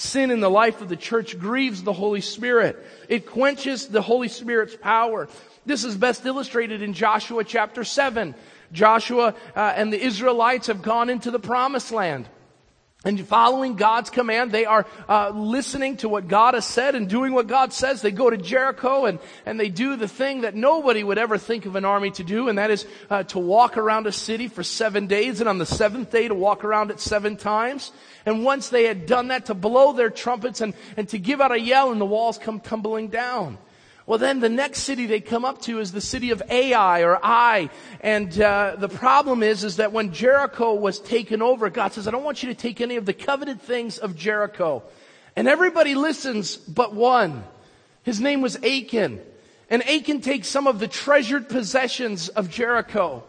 Sin in the life of the church grieves the Holy Spirit. It quenches the Holy Spirit's power. This is best illustrated in Joshua chapter 7. Joshua uh, and the Israelites have gone into the promised land. And following God's command, they are uh, listening to what God has said and doing what God says. They go to Jericho and, and they do the thing that nobody would ever think of an army to do, and that is uh, to walk around a city for seven days, and on the seventh day to walk around it seven times. And once they had done that, to blow their trumpets and, and to give out a yell, and the walls come tumbling down. Well, then the next city they come up to is the city of Ai or Ai. And uh, the problem is, is that when Jericho was taken over, God says, I don't want you to take any of the coveted things of Jericho. And everybody listens but one. His name was Achan. And Achan takes some of the treasured possessions of Jericho.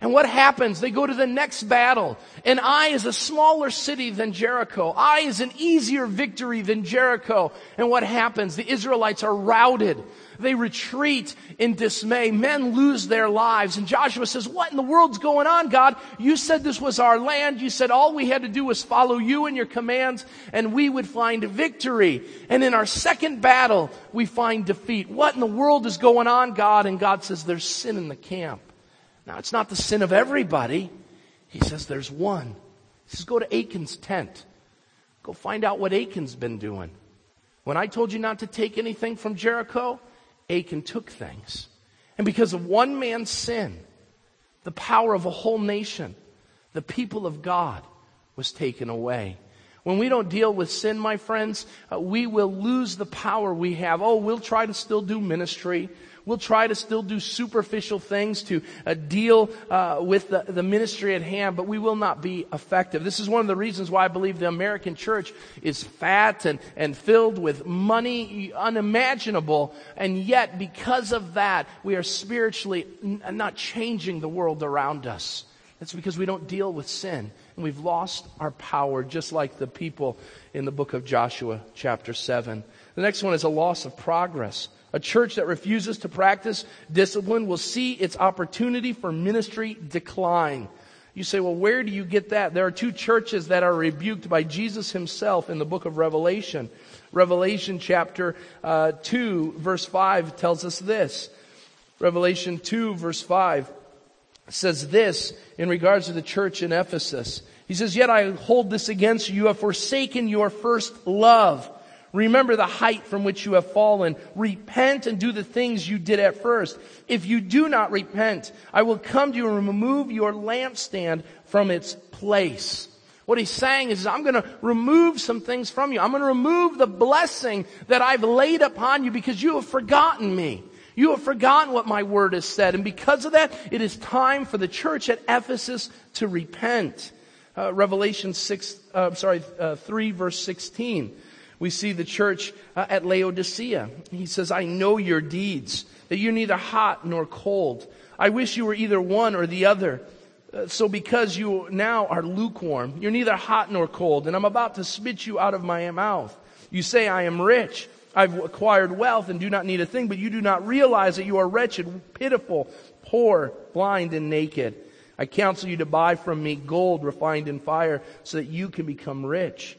And what happens? They go to the next battle. And Ai is a smaller city than Jericho. Ai is an easier victory than Jericho. And what happens? The Israelites are routed. They retreat in dismay. Men lose their lives. And Joshua says, what in the world's going on, God? You said this was our land. You said all we had to do was follow you and your commands and we would find victory. And in our second battle, we find defeat. What in the world is going on, God? And God says, there's sin in the camp. Now, it's not the sin of everybody. He says there's one. He says, go to Achan's tent. Go find out what Achan's been doing. When I told you not to take anything from Jericho, Achan took things. And because of one man's sin, the power of a whole nation, the people of God, was taken away. When we don't deal with sin, my friends, uh, we will lose the power we have. Oh, we'll try to still do ministry. We'll try to still do superficial things to uh, deal uh, with the, the ministry at hand, but we will not be effective. This is one of the reasons why I believe the American church is fat and, and filled with money unimaginable. And yet, because of that, we are spiritually n- not changing the world around us. It's because we don't deal with sin and we've lost our power just like the people in the book of Joshua chapter 7. The next one is a loss of progress. A church that refuses to practice discipline will see its opportunity for ministry decline. You say, well, where do you get that? There are two churches that are rebuked by Jesus himself in the book of Revelation. Revelation chapter uh, 2, verse 5 tells us this. Revelation 2, verse 5 says this in regards to the church in Ephesus. He says, Yet I hold this against you. You have forsaken your first love. Remember the height from which you have fallen. Repent and do the things you did at first. If you do not repent, I will come to you and remove your lampstand from its place. What he's saying is, I'm going to remove some things from you. I'm going to remove the blessing that I've laid upon you because you have forgotten me. You have forgotten what my word has said. And because of that, it is time for the church at Ephesus to repent. Uh, Revelation 6, uh, sorry, uh, 3 verse 16. We see the church uh, at Laodicea. He says, I know your deeds, that you're neither hot nor cold. I wish you were either one or the other. Uh, so because you now are lukewarm, you're neither hot nor cold, and I'm about to spit you out of my mouth. You say, I am rich. I've acquired wealth and do not need a thing, but you do not realize that you are wretched, pitiful, poor, blind, and naked. I counsel you to buy from me gold refined in fire so that you can become rich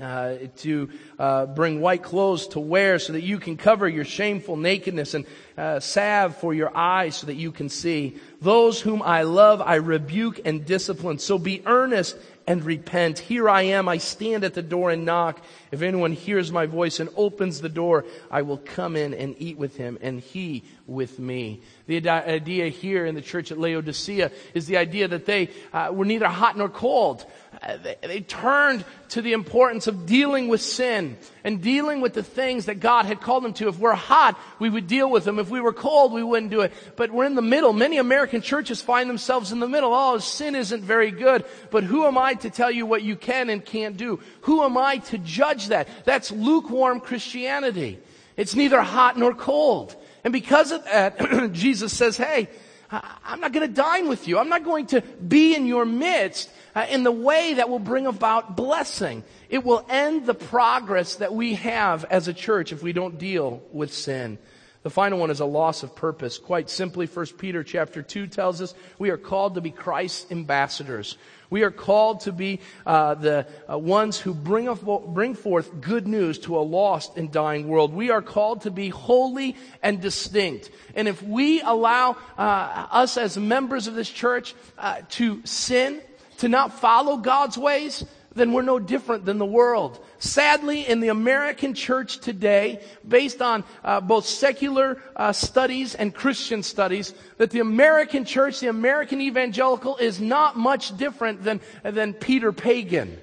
uh, to uh, bring white clothes to wear so that you can cover your shameful nakedness and uh, salve for your eyes so that you can see. Those whom I love, I rebuke and discipline. So be earnest and repent. Here I am. I stand at the door and knock. If anyone hears my voice and opens the door, I will come in and eat with him and he with me. The idea here in the church at Laodicea is the idea that they uh, were neither hot nor cold. Uh, they, they turned to the importance of dealing with sin and dealing with the things that God had called them to. If we're hot, we would deal with them. If we were cold, we wouldn't do it. But we're in the middle. Many American churches find themselves in the middle. Oh, sin isn't very good. But who am I to tell you what you can and can't do? Who am I to judge that? That's lukewarm Christianity. It's neither hot nor cold. And because of that, Jesus says, hey, I'm not going to dine with you. I'm not going to be in your midst uh, in the way that will bring about blessing. It will end the progress that we have as a church if we don't deal with sin. The final one is a loss of purpose. Quite simply, 1 Peter chapter 2 tells us we are called to be Christ's ambassadors. We are called to be uh, the uh, ones who bring, bring forth good news to a lost and dying world. We are called to be holy and distinct. And if we allow uh, us as members of this church uh, to sin, to not follow God's ways, then we're no different than the world. Sadly, in the American church today, based on uh, both secular uh, studies and Christian studies, that the American church, the American evangelical, is not much different than than Peter Pagan.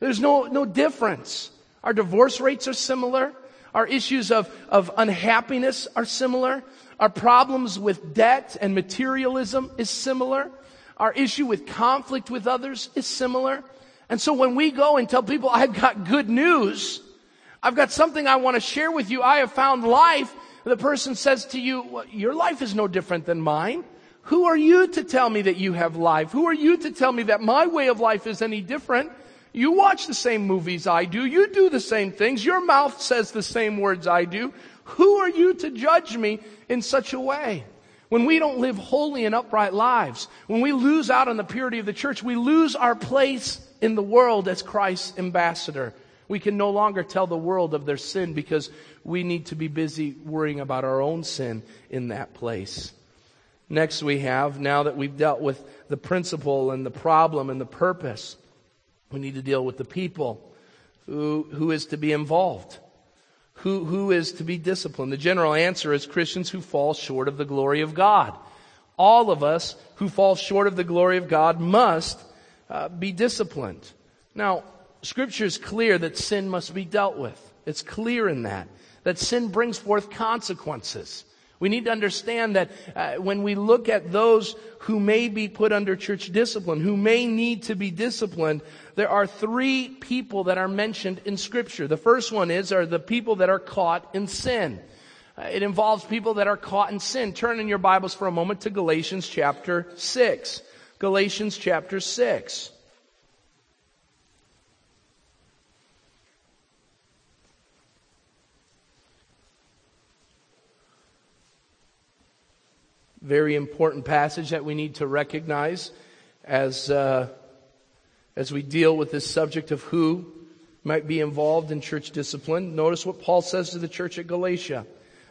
There's no no difference. Our divorce rates are similar. Our issues of, of unhappiness are similar. Our problems with debt and materialism is similar. Our issue with conflict with others is similar. And so when we go and tell people, I've got good news, I've got something I want to share with you, I have found life, the person says to you, well, your life is no different than mine. Who are you to tell me that you have life? Who are you to tell me that my way of life is any different? You watch the same movies I do. You do the same things. Your mouth says the same words I do. Who are you to judge me in such a way? When we don't live holy and upright lives, when we lose out on the purity of the church, we lose our place in the world as Christ's ambassador. We can no longer tell the world of their sin because we need to be busy worrying about our own sin in that place. Next, we have, now that we've dealt with the principle and the problem and the purpose, we need to deal with the people who, who is to be involved. Who, who is to be disciplined? The general answer is Christians who fall short of the glory of God. All of us who fall short of the glory of God must uh, be disciplined. Now, scripture is clear that sin must be dealt with. It's clear in that. That sin brings forth consequences. We need to understand that uh, when we look at those who may be put under church discipline, who may need to be disciplined, there are three people that are mentioned in scripture. The first one is, are the people that are caught in sin. Uh, it involves people that are caught in sin. Turn in your Bibles for a moment to Galatians chapter 6. Galatians chapter 6. Very important passage that we need to recognize. as, uh, as we deal with this subject of who might be involved in church discipline. Notice what Paul says to the church at Galatia.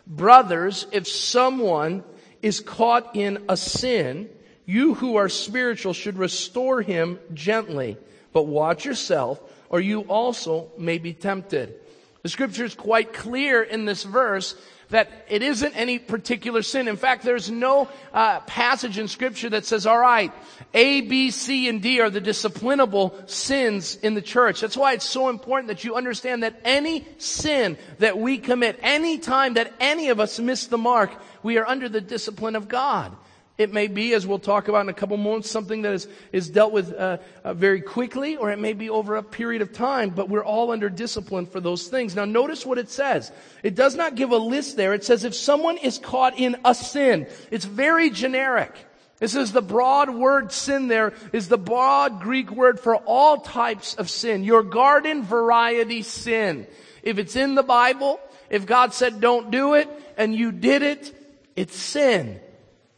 Brothers, if someone is caught in a sin, you who are spiritual should restore him gently, but watch yourself, or you also may be tempted. The scripture is quite clear in this verse that it isn't any particular sin. In fact, there's no uh, passage in Scripture that says, "All right, A, B, C, and D are the disciplinable sins in the church." That's why it's so important that you understand that any sin that we commit, any time that any of us miss the mark, we are under the discipline of God. It may be, as we'll talk about in a couple moments, something that is, is dealt with uh, uh, very quickly, or it may be over a period of time, but we're all under discipline for those things. Now notice what it says. It does not give a list there. It says if someone is caught in a sin, it's very generic. This is the broad word sin there is the broad Greek word for all types of sin. Your garden variety sin. If it's in the Bible, if God said don't do it and you did it, it's sin.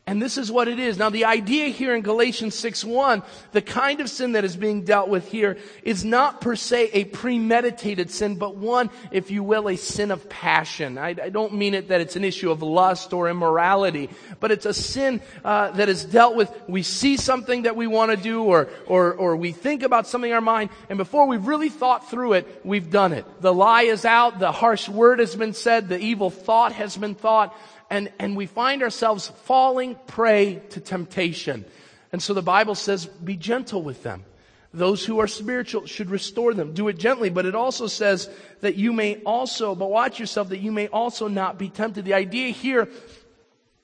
And this is what it is. Now the idea here in Galatians 6:1, the kind of sin that is being dealt with here is not per se a premeditated sin, but one, if you will, a sin of passion. I, I don't mean it that it's an issue of lust or immorality, but it's a sin uh, that is dealt with. We see something that we want to do, or or or we think about something in our mind, and before we've really thought through it, we've done it. The lie is out, the harsh word has been said, the evil thought has been thought, and, and we find ourselves falling prey to temptation. And so the Bible says, be gentle with them. Those who are spiritual should restore them. Do it gently, but it also says that you may also, but watch yourself, that you may also not be tempted. The idea here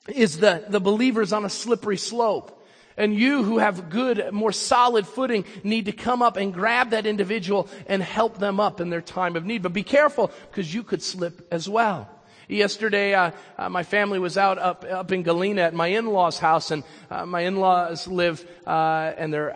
is that the, the believers on a slippery slope. And you who have good, more solid footing need to come up and grab that individual and help them up in their time of need. But be careful because you could slip as well. Yesterday, uh, uh, my family was out up up in Galena at my in-laws' house, and uh, my in-laws live uh, and they're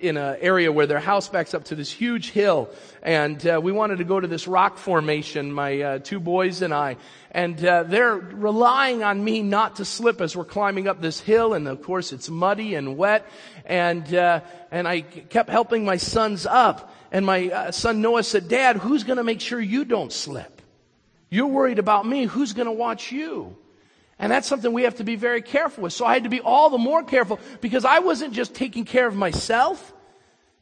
in an area where their house backs up to this huge hill, and uh, we wanted to go to this rock formation. My uh, two boys and I, and they're relying on me not to slip as we're climbing up this hill, and of course it's muddy and wet, and and I kept helping my sons up, and my son Noah said, "Dad, who's going to make sure you don't slip?" You're worried about me. Who's going to watch you? And that's something we have to be very careful with. So I had to be all the more careful because I wasn't just taking care of myself,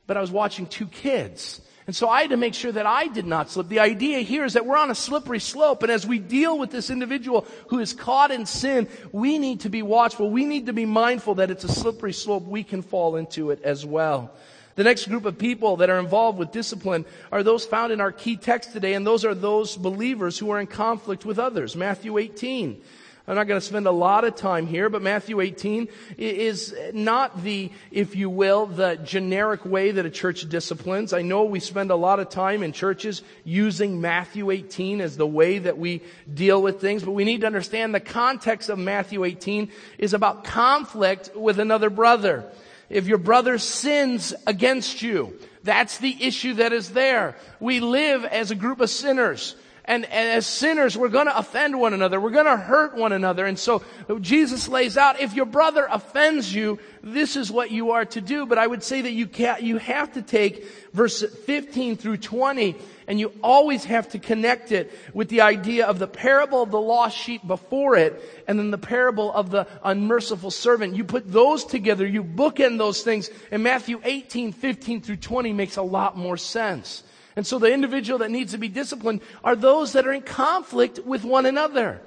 but I was watching two kids. And so I had to make sure that I did not slip. The idea here is that we're on a slippery slope. And as we deal with this individual who is caught in sin, we need to be watchful. We need to be mindful that it's a slippery slope. We can fall into it as well. The next group of people that are involved with discipline are those found in our key text today, and those are those believers who are in conflict with others. Matthew 18. I'm not going to spend a lot of time here, but Matthew 18 is not the, if you will, the generic way that a church disciplines. I know we spend a lot of time in churches using Matthew 18 as the way that we deal with things, but we need to understand the context of Matthew 18 is about conflict with another brother if your brother sins against you, that's the issue that is there. We live as a group of sinners. And, and as sinners, we're going to offend one another. We're going to hurt one another. And so Jesus lays out, if your brother offends you, this is what you are to do. But I would say that you can you have to take verse 15 through 20 and you always have to connect it with the idea of the parable of the lost sheep before it and then the parable of the unmerciful servant. You put those together, you bookend those things, and Matthew 18, 15 through 20 makes a lot more sense. And so the individual that needs to be disciplined are those that are in conflict with one another.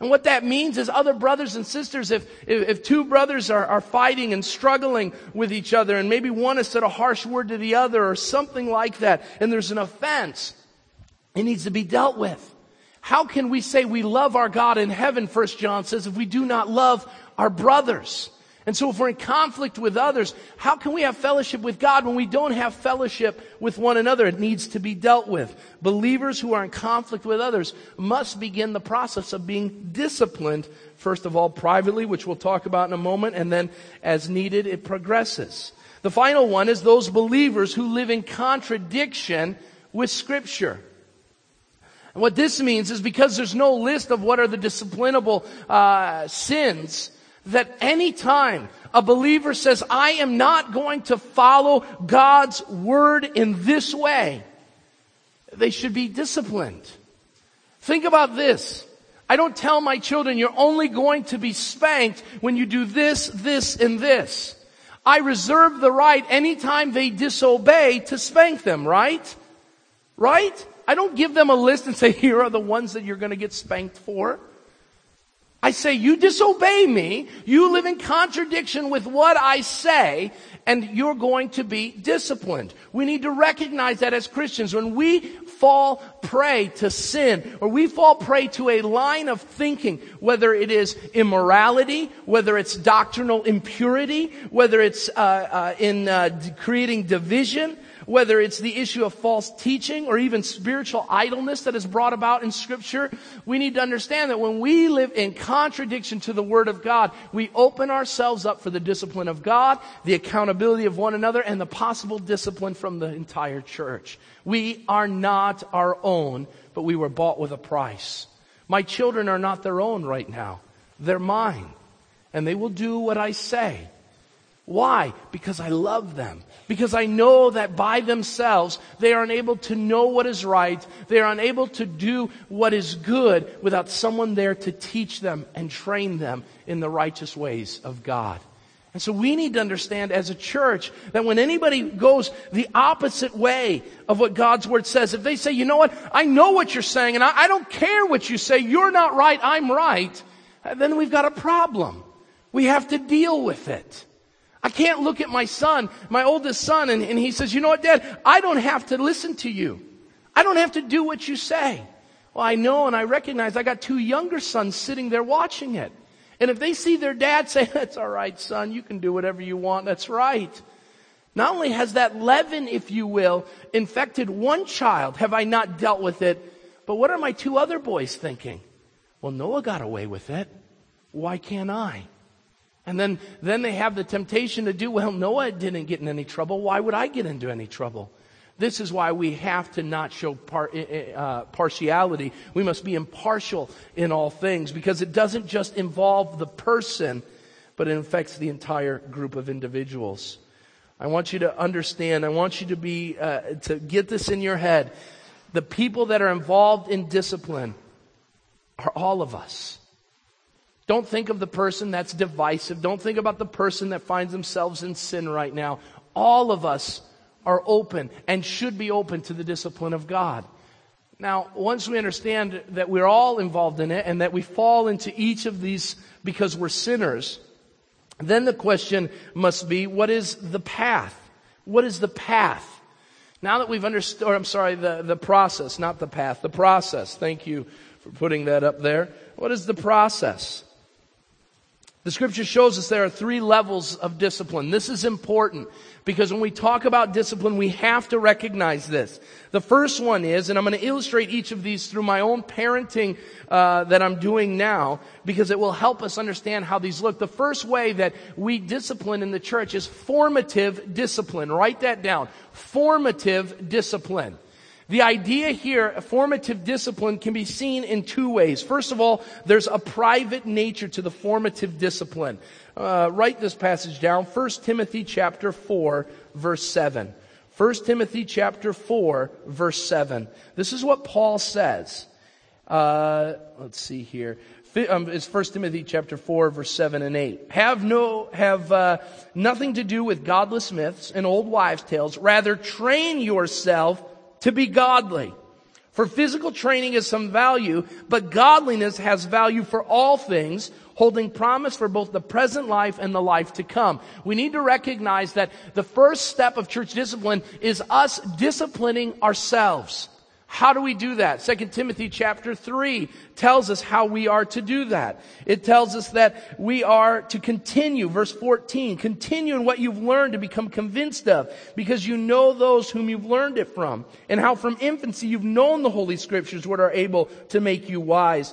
And what that means is other brothers and sisters, if, if, if, two brothers are, are fighting and struggling with each other, and maybe one has said a harsh word to the other or something like that, and there's an offense, it needs to be dealt with. How can we say we love our God in heaven, First John says, if we do not love our brothers? And so if we're in conflict with others, how can we have fellowship with God when we don't have fellowship with one another? It needs to be dealt with. Believers who are in conflict with others must begin the process of being disciplined, first of all privately, which we'll talk about in a moment, and then as needed, it progresses. The final one is those believers who live in contradiction with scripture. And what this means is because there's no list of what are the disciplinable uh, sins, that anytime a believer says, I am not going to follow God's word in this way, they should be disciplined. Think about this. I don't tell my children you're only going to be spanked when you do this, this, and this. I reserve the right anytime they disobey to spank them, right? Right? I don't give them a list and say, here are the ones that you're going to get spanked for. I say, you disobey me, you live in contradiction with what I say, and you're going to be disciplined. We need to recognize that as Christians. When we fall prey to sin, or we fall prey to a line of thinking, whether it is immorality, whether it's doctrinal impurity, whether it's uh, uh, in uh, creating division, whether it's the issue of false teaching or even spiritual idleness that is brought about in scripture, we need to understand that when we live in contradiction to the word of God, we open ourselves up for the discipline of God, the accountability of one another, and the possible discipline from the entire church. We are not our own, but we were bought with a price. My children are not their own right now. They're mine. And they will do what I say. Why? Because I love them. Because I know that by themselves they are unable to know what is right. They are unable to do what is good without someone there to teach them and train them in the righteous ways of God. And so we need to understand as a church that when anybody goes the opposite way of what God's word says, if they say, you know what, I know what you're saying and I, I don't care what you say, you're not right, I'm right, then we've got a problem. We have to deal with it. I can't look at my son, my oldest son, and, and he says, you know what, dad, I don't have to listen to you. I don't have to do what you say. Well, I know and I recognize I got two younger sons sitting there watching it. And if they see their dad say, that's all right, son, you can do whatever you want, that's right. Not only has that leaven, if you will, infected one child, have I not dealt with it, but what are my two other boys thinking? Well, Noah got away with it. Why can't I? And then, then they have the temptation to do, well, Noah didn't get in any trouble. Why would I get into any trouble? This is why we have to not show par, eh, eh, uh, partiality. We must be impartial in all things because it doesn't just involve the person, but it affects the entire group of individuals. I want you to understand, I want you to be, uh, to get this in your head. The people that are involved in discipline are all of us. Don't think of the person that's divisive. Don't think about the person that finds themselves in sin right now. All of us are open and should be open to the discipline of God. Now, once we understand that we're all involved in it and that we fall into each of these because we're sinners, then the question must be, what is the path? What is the path? Now that we've understood, I'm sorry, the, the process, not the path, the process. Thank you for putting that up there. What is the process? The scripture shows us there are three levels of discipline. This is important because when we talk about discipline, we have to recognize this. The first one is, and I'm going to illustrate each of these through my own parenting uh, that I'm doing now because it will help us understand how these look. The first way that we discipline in the church is formative discipline. Write that down. Formative discipline. The idea here, formative discipline, can be seen in two ways. First of all, there's a private nature to the formative discipline. Uh, write this passage down. 1 Timothy chapter 4, verse 7. 1 Timothy chapter 4, verse 7. This is what Paul says. Uh, let's see here. Um, it's 1 Timothy chapter 4, verse 7 and 8. Have no, have, uh, nothing to do with godless myths and old wives' tales. Rather, train yourself to be godly. For physical training is some value, but godliness has value for all things, holding promise for both the present life and the life to come. We need to recognize that the first step of church discipline is us disciplining ourselves. How do we do that? 2 Timothy chapter 3 tells us how we are to do that. It tells us that we are to continue, verse 14, continue in what you've learned to become convinced of, because you know those whom you've learned it from, and how from infancy you've known the Holy Scriptures, what are able to make you wise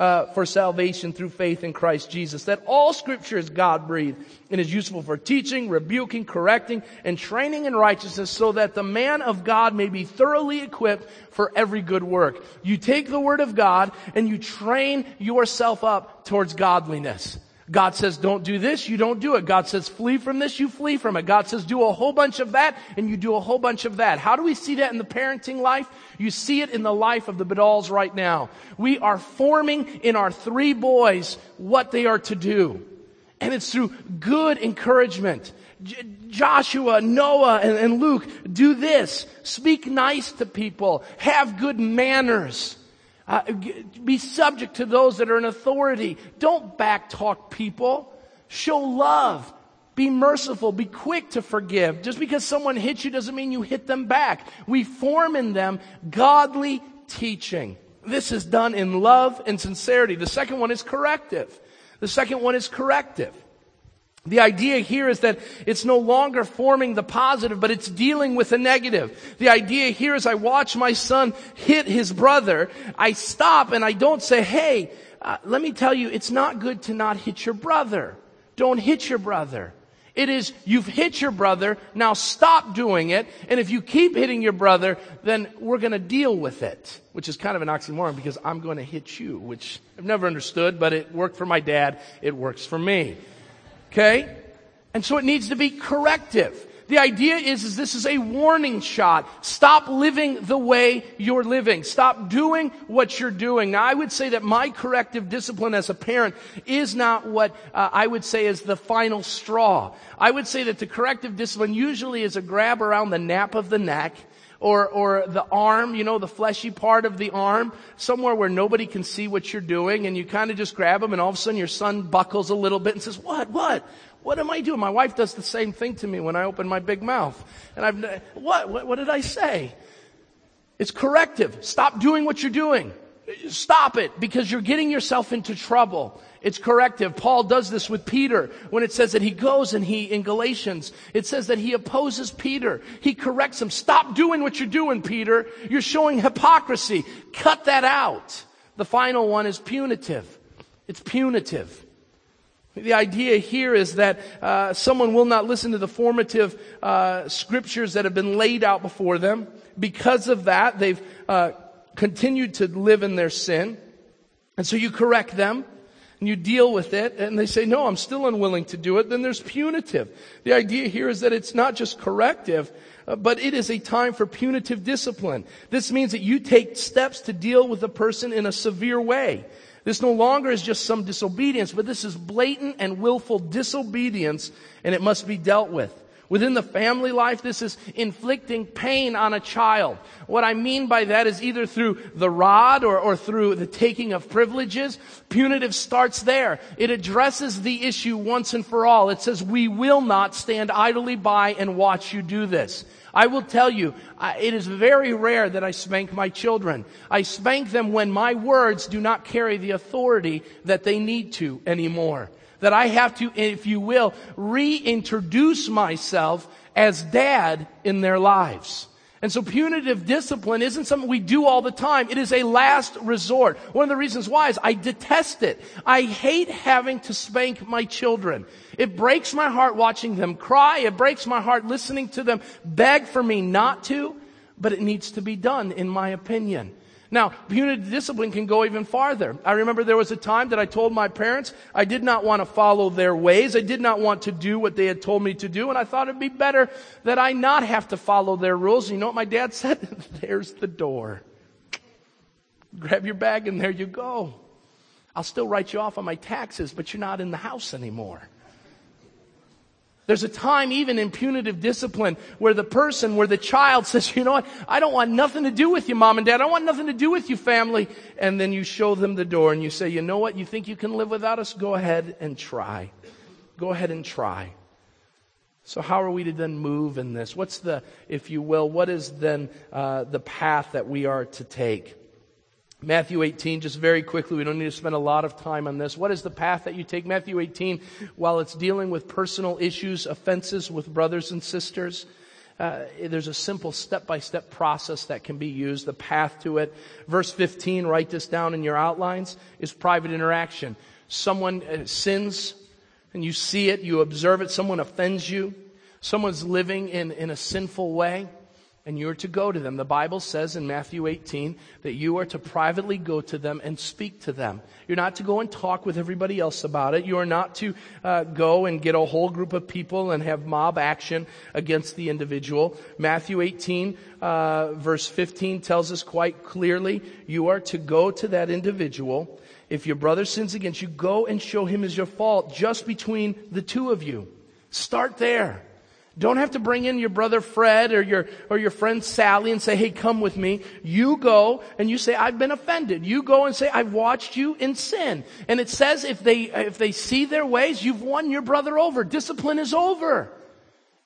uh, for salvation through faith in Christ Jesus. That all scripture is God breathed and is useful for teaching, rebuking, correcting, and training in righteousness so that the man of God may be thoroughly equipped for every good work. You take the word of God and you train yourself up towards godliness. God says don't do this, you don't do it. God says flee from this, you flee from it. God says do a whole bunch of that, and you do a whole bunch of that. How do we see that in the parenting life? You see it in the life of the Badals right now. We are forming in our three boys what they are to do. And it's through good encouragement. J- Joshua, Noah, and, and Luke, do this. Speak nice to people. Have good manners. Uh, be subject to those that are in authority. Don't backtalk people. Show love. Be merciful. Be quick to forgive. Just because someone hits you doesn't mean you hit them back. We form in them godly teaching. This is done in love and sincerity. The second one is corrective. The second one is corrective. The idea here is that it's no longer forming the positive, but it's dealing with the negative. The idea here is I watch my son hit his brother. I stop and I don't say, hey, uh, let me tell you, it's not good to not hit your brother. Don't hit your brother. It is, you've hit your brother, now stop doing it, and if you keep hitting your brother, then we're gonna deal with it. Which is kind of an oxymoron because I'm gonna hit you, which I've never understood, but it worked for my dad, it works for me. Okay? And so it needs to be corrective. The idea is, is this is a warning shot. Stop living the way you're living. Stop doing what you're doing. Now I would say that my corrective discipline as a parent is not what uh, I would say is the final straw. I would say that the corrective discipline usually is a grab around the nape of the neck or, or the arm, you know, the fleshy part of the arm, somewhere where nobody can see what you're doing, and you kind of just grab them, and all of a sudden your son buckles a little bit and says, what, what? What am I doing? My wife does the same thing to me when I open my big mouth. And I've, what, what, what did I say? It's corrective. Stop doing what you're doing. Stop it because you're getting yourself into trouble. It's corrective. Paul does this with Peter when it says that he goes and he, in Galatians, it says that he opposes Peter. He corrects him. Stop doing what you're doing, Peter. You're showing hypocrisy. Cut that out. The final one is punitive. It's punitive. The idea here is that uh, someone will not listen to the formative uh, scriptures that have been laid out before them. Because of that, they've uh, continued to live in their sin. And so you correct them and you deal with it and they say, no, I'm still unwilling to do it, then there's punitive. The idea here is that it's not just corrective, uh, but it is a time for punitive discipline. This means that you take steps to deal with a person in a severe way. This no longer is just some disobedience, but this is blatant and willful disobedience and it must be dealt with. Within the family life, this is inflicting pain on a child. What I mean by that is either through the rod or, or through the taking of privileges. Punitive starts there. It addresses the issue once and for all. It says, we will not stand idly by and watch you do this. I will tell you, it is very rare that I spank my children. I spank them when my words do not carry the authority that they need to anymore that I have to, if you will, reintroduce myself as dad in their lives. And so punitive discipline isn't something we do all the time. It is a last resort. One of the reasons why is I detest it. I hate having to spank my children. It breaks my heart watching them cry. It breaks my heart listening to them beg for me not to, but it needs to be done in my opinion. Now, punitive discipline can go even farther. I remember there was a time that I told my parents I did not want to follow their ways. I did not want to do what they had told me to do, and I thought it'd be better that I not have to follow their rules. You know what my dad said? There's the door. Grab your bag and there you go. I'll still write you off on my taxes, but you're not in the house anymore. There's a time even in punitive discipline where the person, where the child says, you know what, I don't want nothing to do with you, mom and dad. I want nothing to do with you, family. And then you show them the door and you say, you know what, you think you can live without us? Go ahead and try. Go ahead and try. So how are we to then move in this? What's the, if you will, what is then uh, the path that we are to take? Matthew 18, just very quickly, we don't need to spend a lot of time on this. What is the path that you take? Matthew 18, while it's dealing with personal issues, offenses with brothers and sisters, uh, there's a simple step by step process that can be used, the path to it. Verse 15, write this down in your outlines, is private interaction. Someone uh, sins and you see it, you observe it, someone offends you, someone's living in, in a sinful way. And you are to go to them. The Bible says in Matthew 18 that you are to privately go to them and speak to them. You're not to go and talk with everybody else about it. You are not to uh, go and get a whole group of people and have mob action against the individual. Matthew 18, uh, verse 15 tells us quite clearly, you are to go to that individual. If your brother sins against you, go and show him as your fault just between the two of you. Start there. Don't have to bring in your brother Fred or your, or your friend Sally and say, hey, come with me. You go and you say, I've been offended. You go and say, I've watched you in sin. And it says if they, if they see their ways, you've won your brother over. Discipline is over.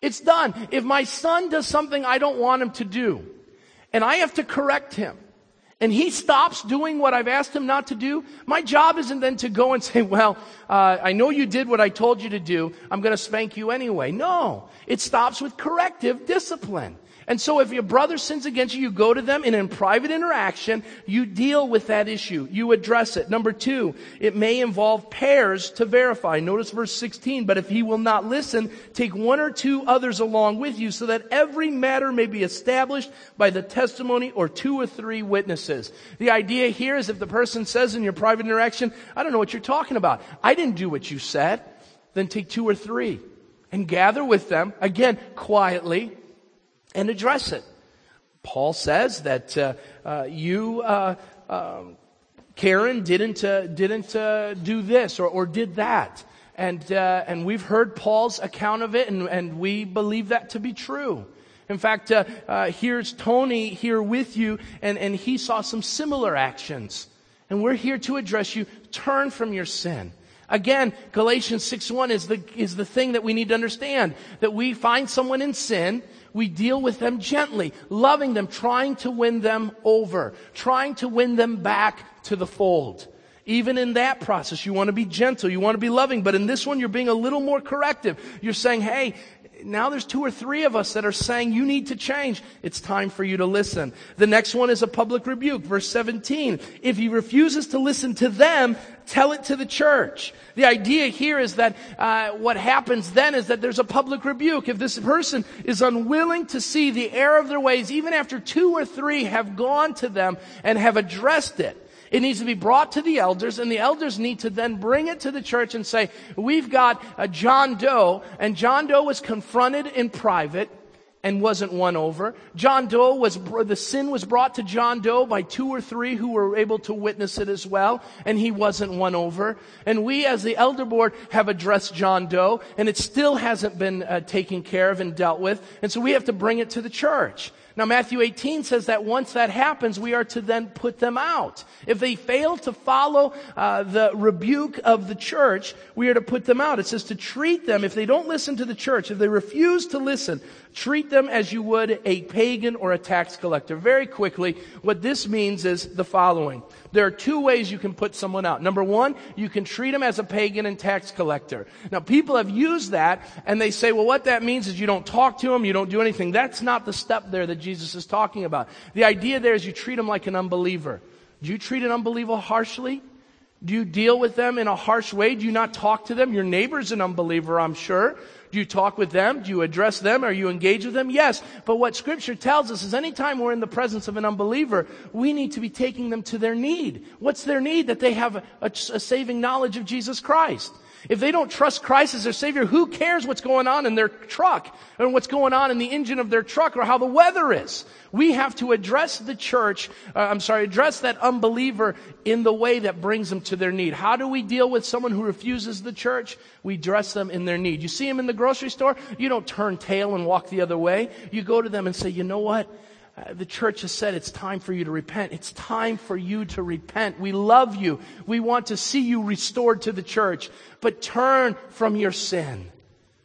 It's done. If my son does something I don't want him to do, and I have to correct him, and he stops doing what I've asked him not to do, my job isn't then to go and say, well, uh, I know you did what I told you to do. I'm going to spank you anyway. No, it stops with corrective discipline. And so if your brother sins against you, you go to them and in private interaction, you deal with that issue. You address it. Number two, it may involve pairs to verify. Notice verse 16, but if he will not listen, take one or two others along with you so that every matter may be established by the testimony or two or three witnesses. The idea here is if the person says in your private interaction, I don't know what you're talking about. I didn't do what you said. Then take two or three and gather with them, again, quietly, and address it. Paul says that uh, uh, you, uh, um, Karen, didn't uh, didn't uh, do this or, or did that, and uh, and we've heard Paul's account of it, and, and we believe that to be true. In fact, here's Tony here with you, and, and he saw some similar actions, and we're here to address you. Turn from your sin. Again, Galatians 6.1 is the, is the thing that we need to understand. That we find someone in sin we deal with them gently, loving them, trying to win them over, trying to win them back to the fold. Even in that process, you want to be gentle, you want to be loving, but in this one, you're being a little more corrective. You're saying, hey, now there's two or three of us that are saying you need to change. It's time for you to listen. The next one is a public rebuke. Verse 17. If he refuses to listen to them, tell it to the church. The idea here is that uh, what happens then is that there's a public rebuke. If this person is unwilling to see the error of their ways, even after two or three have gone to them and have addressed it, it needs to be brought to the elders, and the elders need to then bring it to the church and say, we've got a John Doe, and John Doe was confronted in private and wasn't won over. John Doe was, the sin was brought to John Doe by two or three who were able to witness it as well, and he wasn't won over. And we as the elder board have addressed John Doe, and it still hasn't been uh, taken care of and dealt with, and so we have to bring it to the church. Now Matthew 18 says that once that happens, we are to then put them out. If they fail to follow uh, the rebuke of the church, we are to put them out. It says to treat them, if they don't listen to the church, if they refuse to listen, treat them as you would a pagan or a tax collector. Very quickly, what this means is the following. There are two ways you can put someone out. Number one, you can treat them as a pagan and tax collector. Now people have used that and they say, well, what that means is you don't talk to them, you don't do anything. That's not the step there that Jesus is talking about. The idea there is you treat them like an unbeliever. Do you treat an unbeliever harshly? Do you deal with them in a harsh way? Do you not talk to them? Your neighbor's an unbeliever, I'm sure. Do you talk with them? Do you address them? Are you engaged with them? Yes. But what scripture tells us is anytime we're in the presence of an unbeliever, we need to be taking them to their need. What's their need? That they have a, a, a saving knowledge of Jesus Christ. If they don't trust Christ as their Savior, who cares what's going on in their truck and what's going on in the engine of their truck or how the weather is? We have to address the church, uh, I'm sorry, address that unbeliever in the way that brings them to their need. How do we deal with someone who refuses the church? We dress them in their need. You see them in the grocery store, you don't turn tail and walk the other way. You go to them and say, you know what? Uh, the church has said it's time for you to repent. It's time for you to repent. We love you. We want to see you restored to the church. But turn from your sin.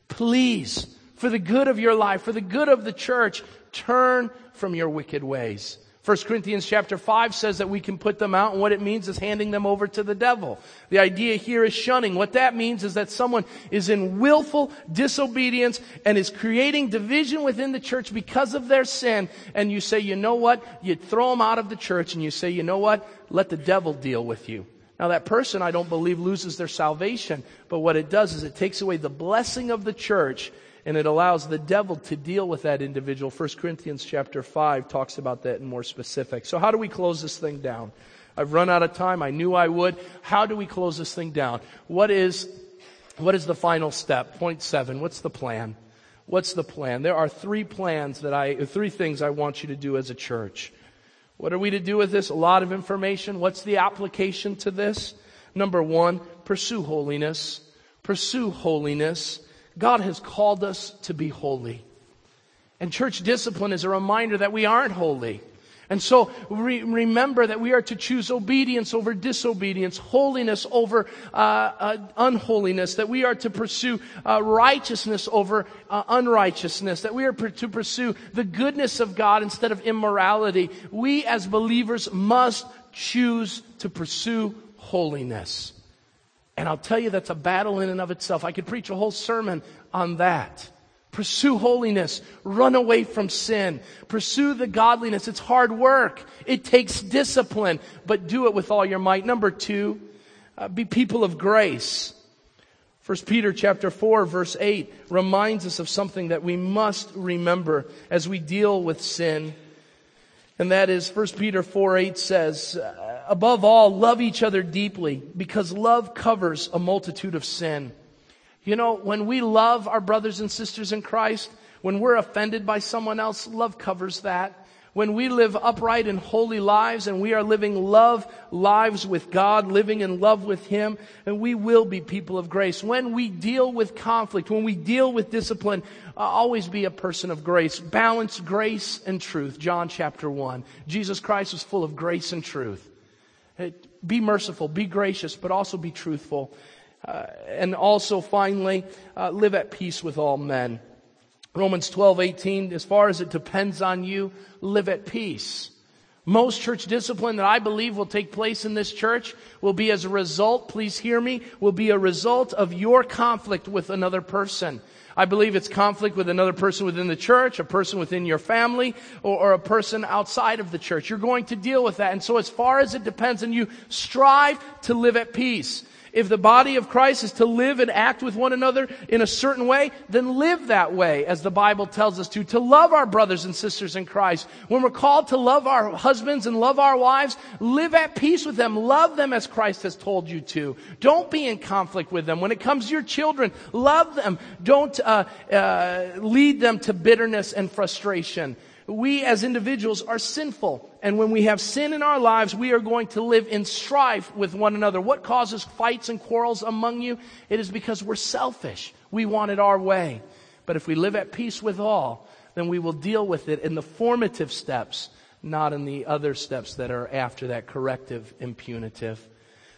Please, for the good of your life, for the good of the church, turn from your wicked ways. 1 Corinthians chapter 5 says that we can put them out and what it means is handing them over to the devil. The idea here is shunning. What that means is that someone is in willful disobedience and is creating division within the church because of their sin and you say, you know what? You throw them out of the church and you say, you know what? Let the devil deal with you. Now that person, I don't believe, loses their salvation, but what it does is it takes away the blessing of the church and it allows the devil to deal with that individual. 1 Corinthians chapter 5 talks about that in more specific. So how do we close this thing down? I've run out of time. I knew I would. How do we close this thing down? What is, what is the final step? Point seven. What's the plan? What's the plan? There are three plans that I, three things I want you to do as a church. What are we to do with this? A lot of information. What's the application to this? Number one, pursue holiness. Pursue holiness. God has called us to be holy. And church discipline is a reminder that we aren't holy. And so re- remember that we are to choose obedience over disobedience, holiness over uh, uh, unholiness, that we are to pursue uh, righteousness over uh, unrighteousness, that we are per- to pursue the goodness of God instead of immorality. We as believers must choose to pursue holiness. And I'll tell you that's a battle in and of itself. I could preach a whole sermon on that. Pursue holiness. Run away from sin. Pursue the godliness. It's hard work. It takes discipline, but do it with all your might. Number two, uh, be people of grace. First Peter chapter 4 verse 8 reminds us of something that we must remember as we deal with sin. And that is 1 Peter 4 8 says, uh, above all, love each other deeply because love covers a multitude of sin. You know, when we love our brothers and sisters in Christ, when we're offended by someone else, love covers that. When we live upright and holy lives and we are living love lives with God, living in love with Him, and we will be people of grace. When we deal with conflict, when we deal with discipline, uh, always be a person of grace. Balance grace and truth. John chapter 1. Jesus Christ was full of grace and truth. Be merciful, be gracious, but also be truthful. Uh, and also finally, uh, live at peace with all men. Romans 12, 18, as far as it depends on you, live at peace. Most church discipline that I believe will take place in this church will be as a result, please hear me, will be a result of your conflict with another person. I believe it's conflict with another person within the church, a person within your family, or, or, a person outside of the church. You're going to deal with that. And so as far as it depends on you, strive to live at peace. If the body of Christ is to live and act with one another in a certain way, then live that way as the Bible tells us to, to love our brothers and sisters in Christ. When we're called to love our husbands and love our wives, live at peace with them. Love them as Christ has told you to. Don't be in conflict with them. When it comes to your children, love them. Don't uh, uh, lead them to bitterness and frustration we as individuals are sinful. And when we have sin in our lives, we are going to live in strife with one another. What causes fights and quarrels among you? It is because we're selfish. We want it our way. But if we live at peace with all, then we will deal with it in the formative steps, not in the other steps that are after that corrective and punitive.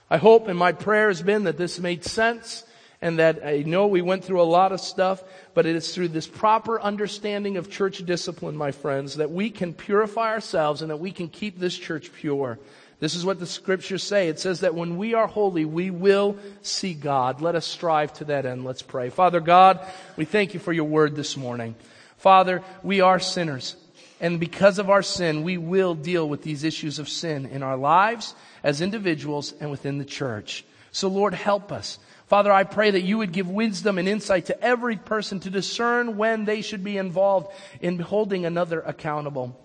I hope and my prayer has been that this made sense and that I know we went through a lot of stuff, but it is through this proper understanding of church discipline, my friends, that we can purify ourselves and that we can keep this church pure. This is what the scriptures say. It says that when we are holy, we will see God. Let us strive to that end. Let's pray. Father God, we thank you for your word this morning. Father, we are sinners. And because of our sin, we will deal with these issues of sin in our lives as individuals and within the church. So Lord, help us. Father, I pray that you would give wisdom and insight to every person to discern when they should be involved in holding another accountable.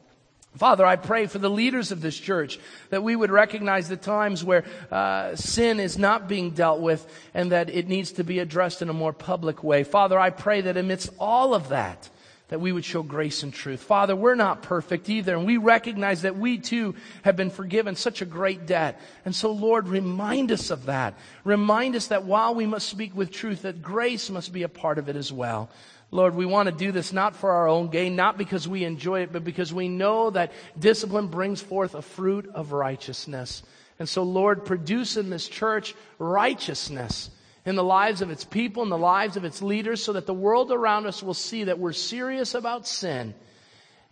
Father, I pray for the leaders of this church that we would recognize the times where uh, sin is not being dealt with and that it needs to be addressed in a more public way. Father, I pray that amidst all of that, that we would show grace and truth. Father, we're not perfect either, and we recognize that we too have been forgiven such a great debt. And so, Lord, remind us of that. Remind us that while we must speak with truth, that grace must be a part of it as well. Lord, we want to do this not for our own gain, not because we enjoy it, but because we know that discipline brings forth a fruit of righteousness. And so, Lord, produce in this church righteousness in the lives of its people, in the lives of its leaders, so that the world around us will see that we're serious about sin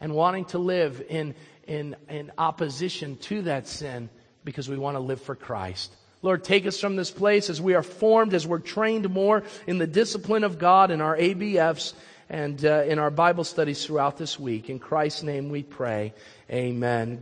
and wanting to live in, in, in opposition to that sin because we want to live for Christ. Lord, take us from this place as we are formed, as we're trained more in the discipline of God in our ABFs and uh, in our Bible studies throughout this week. In Christ's name we pray. Amen.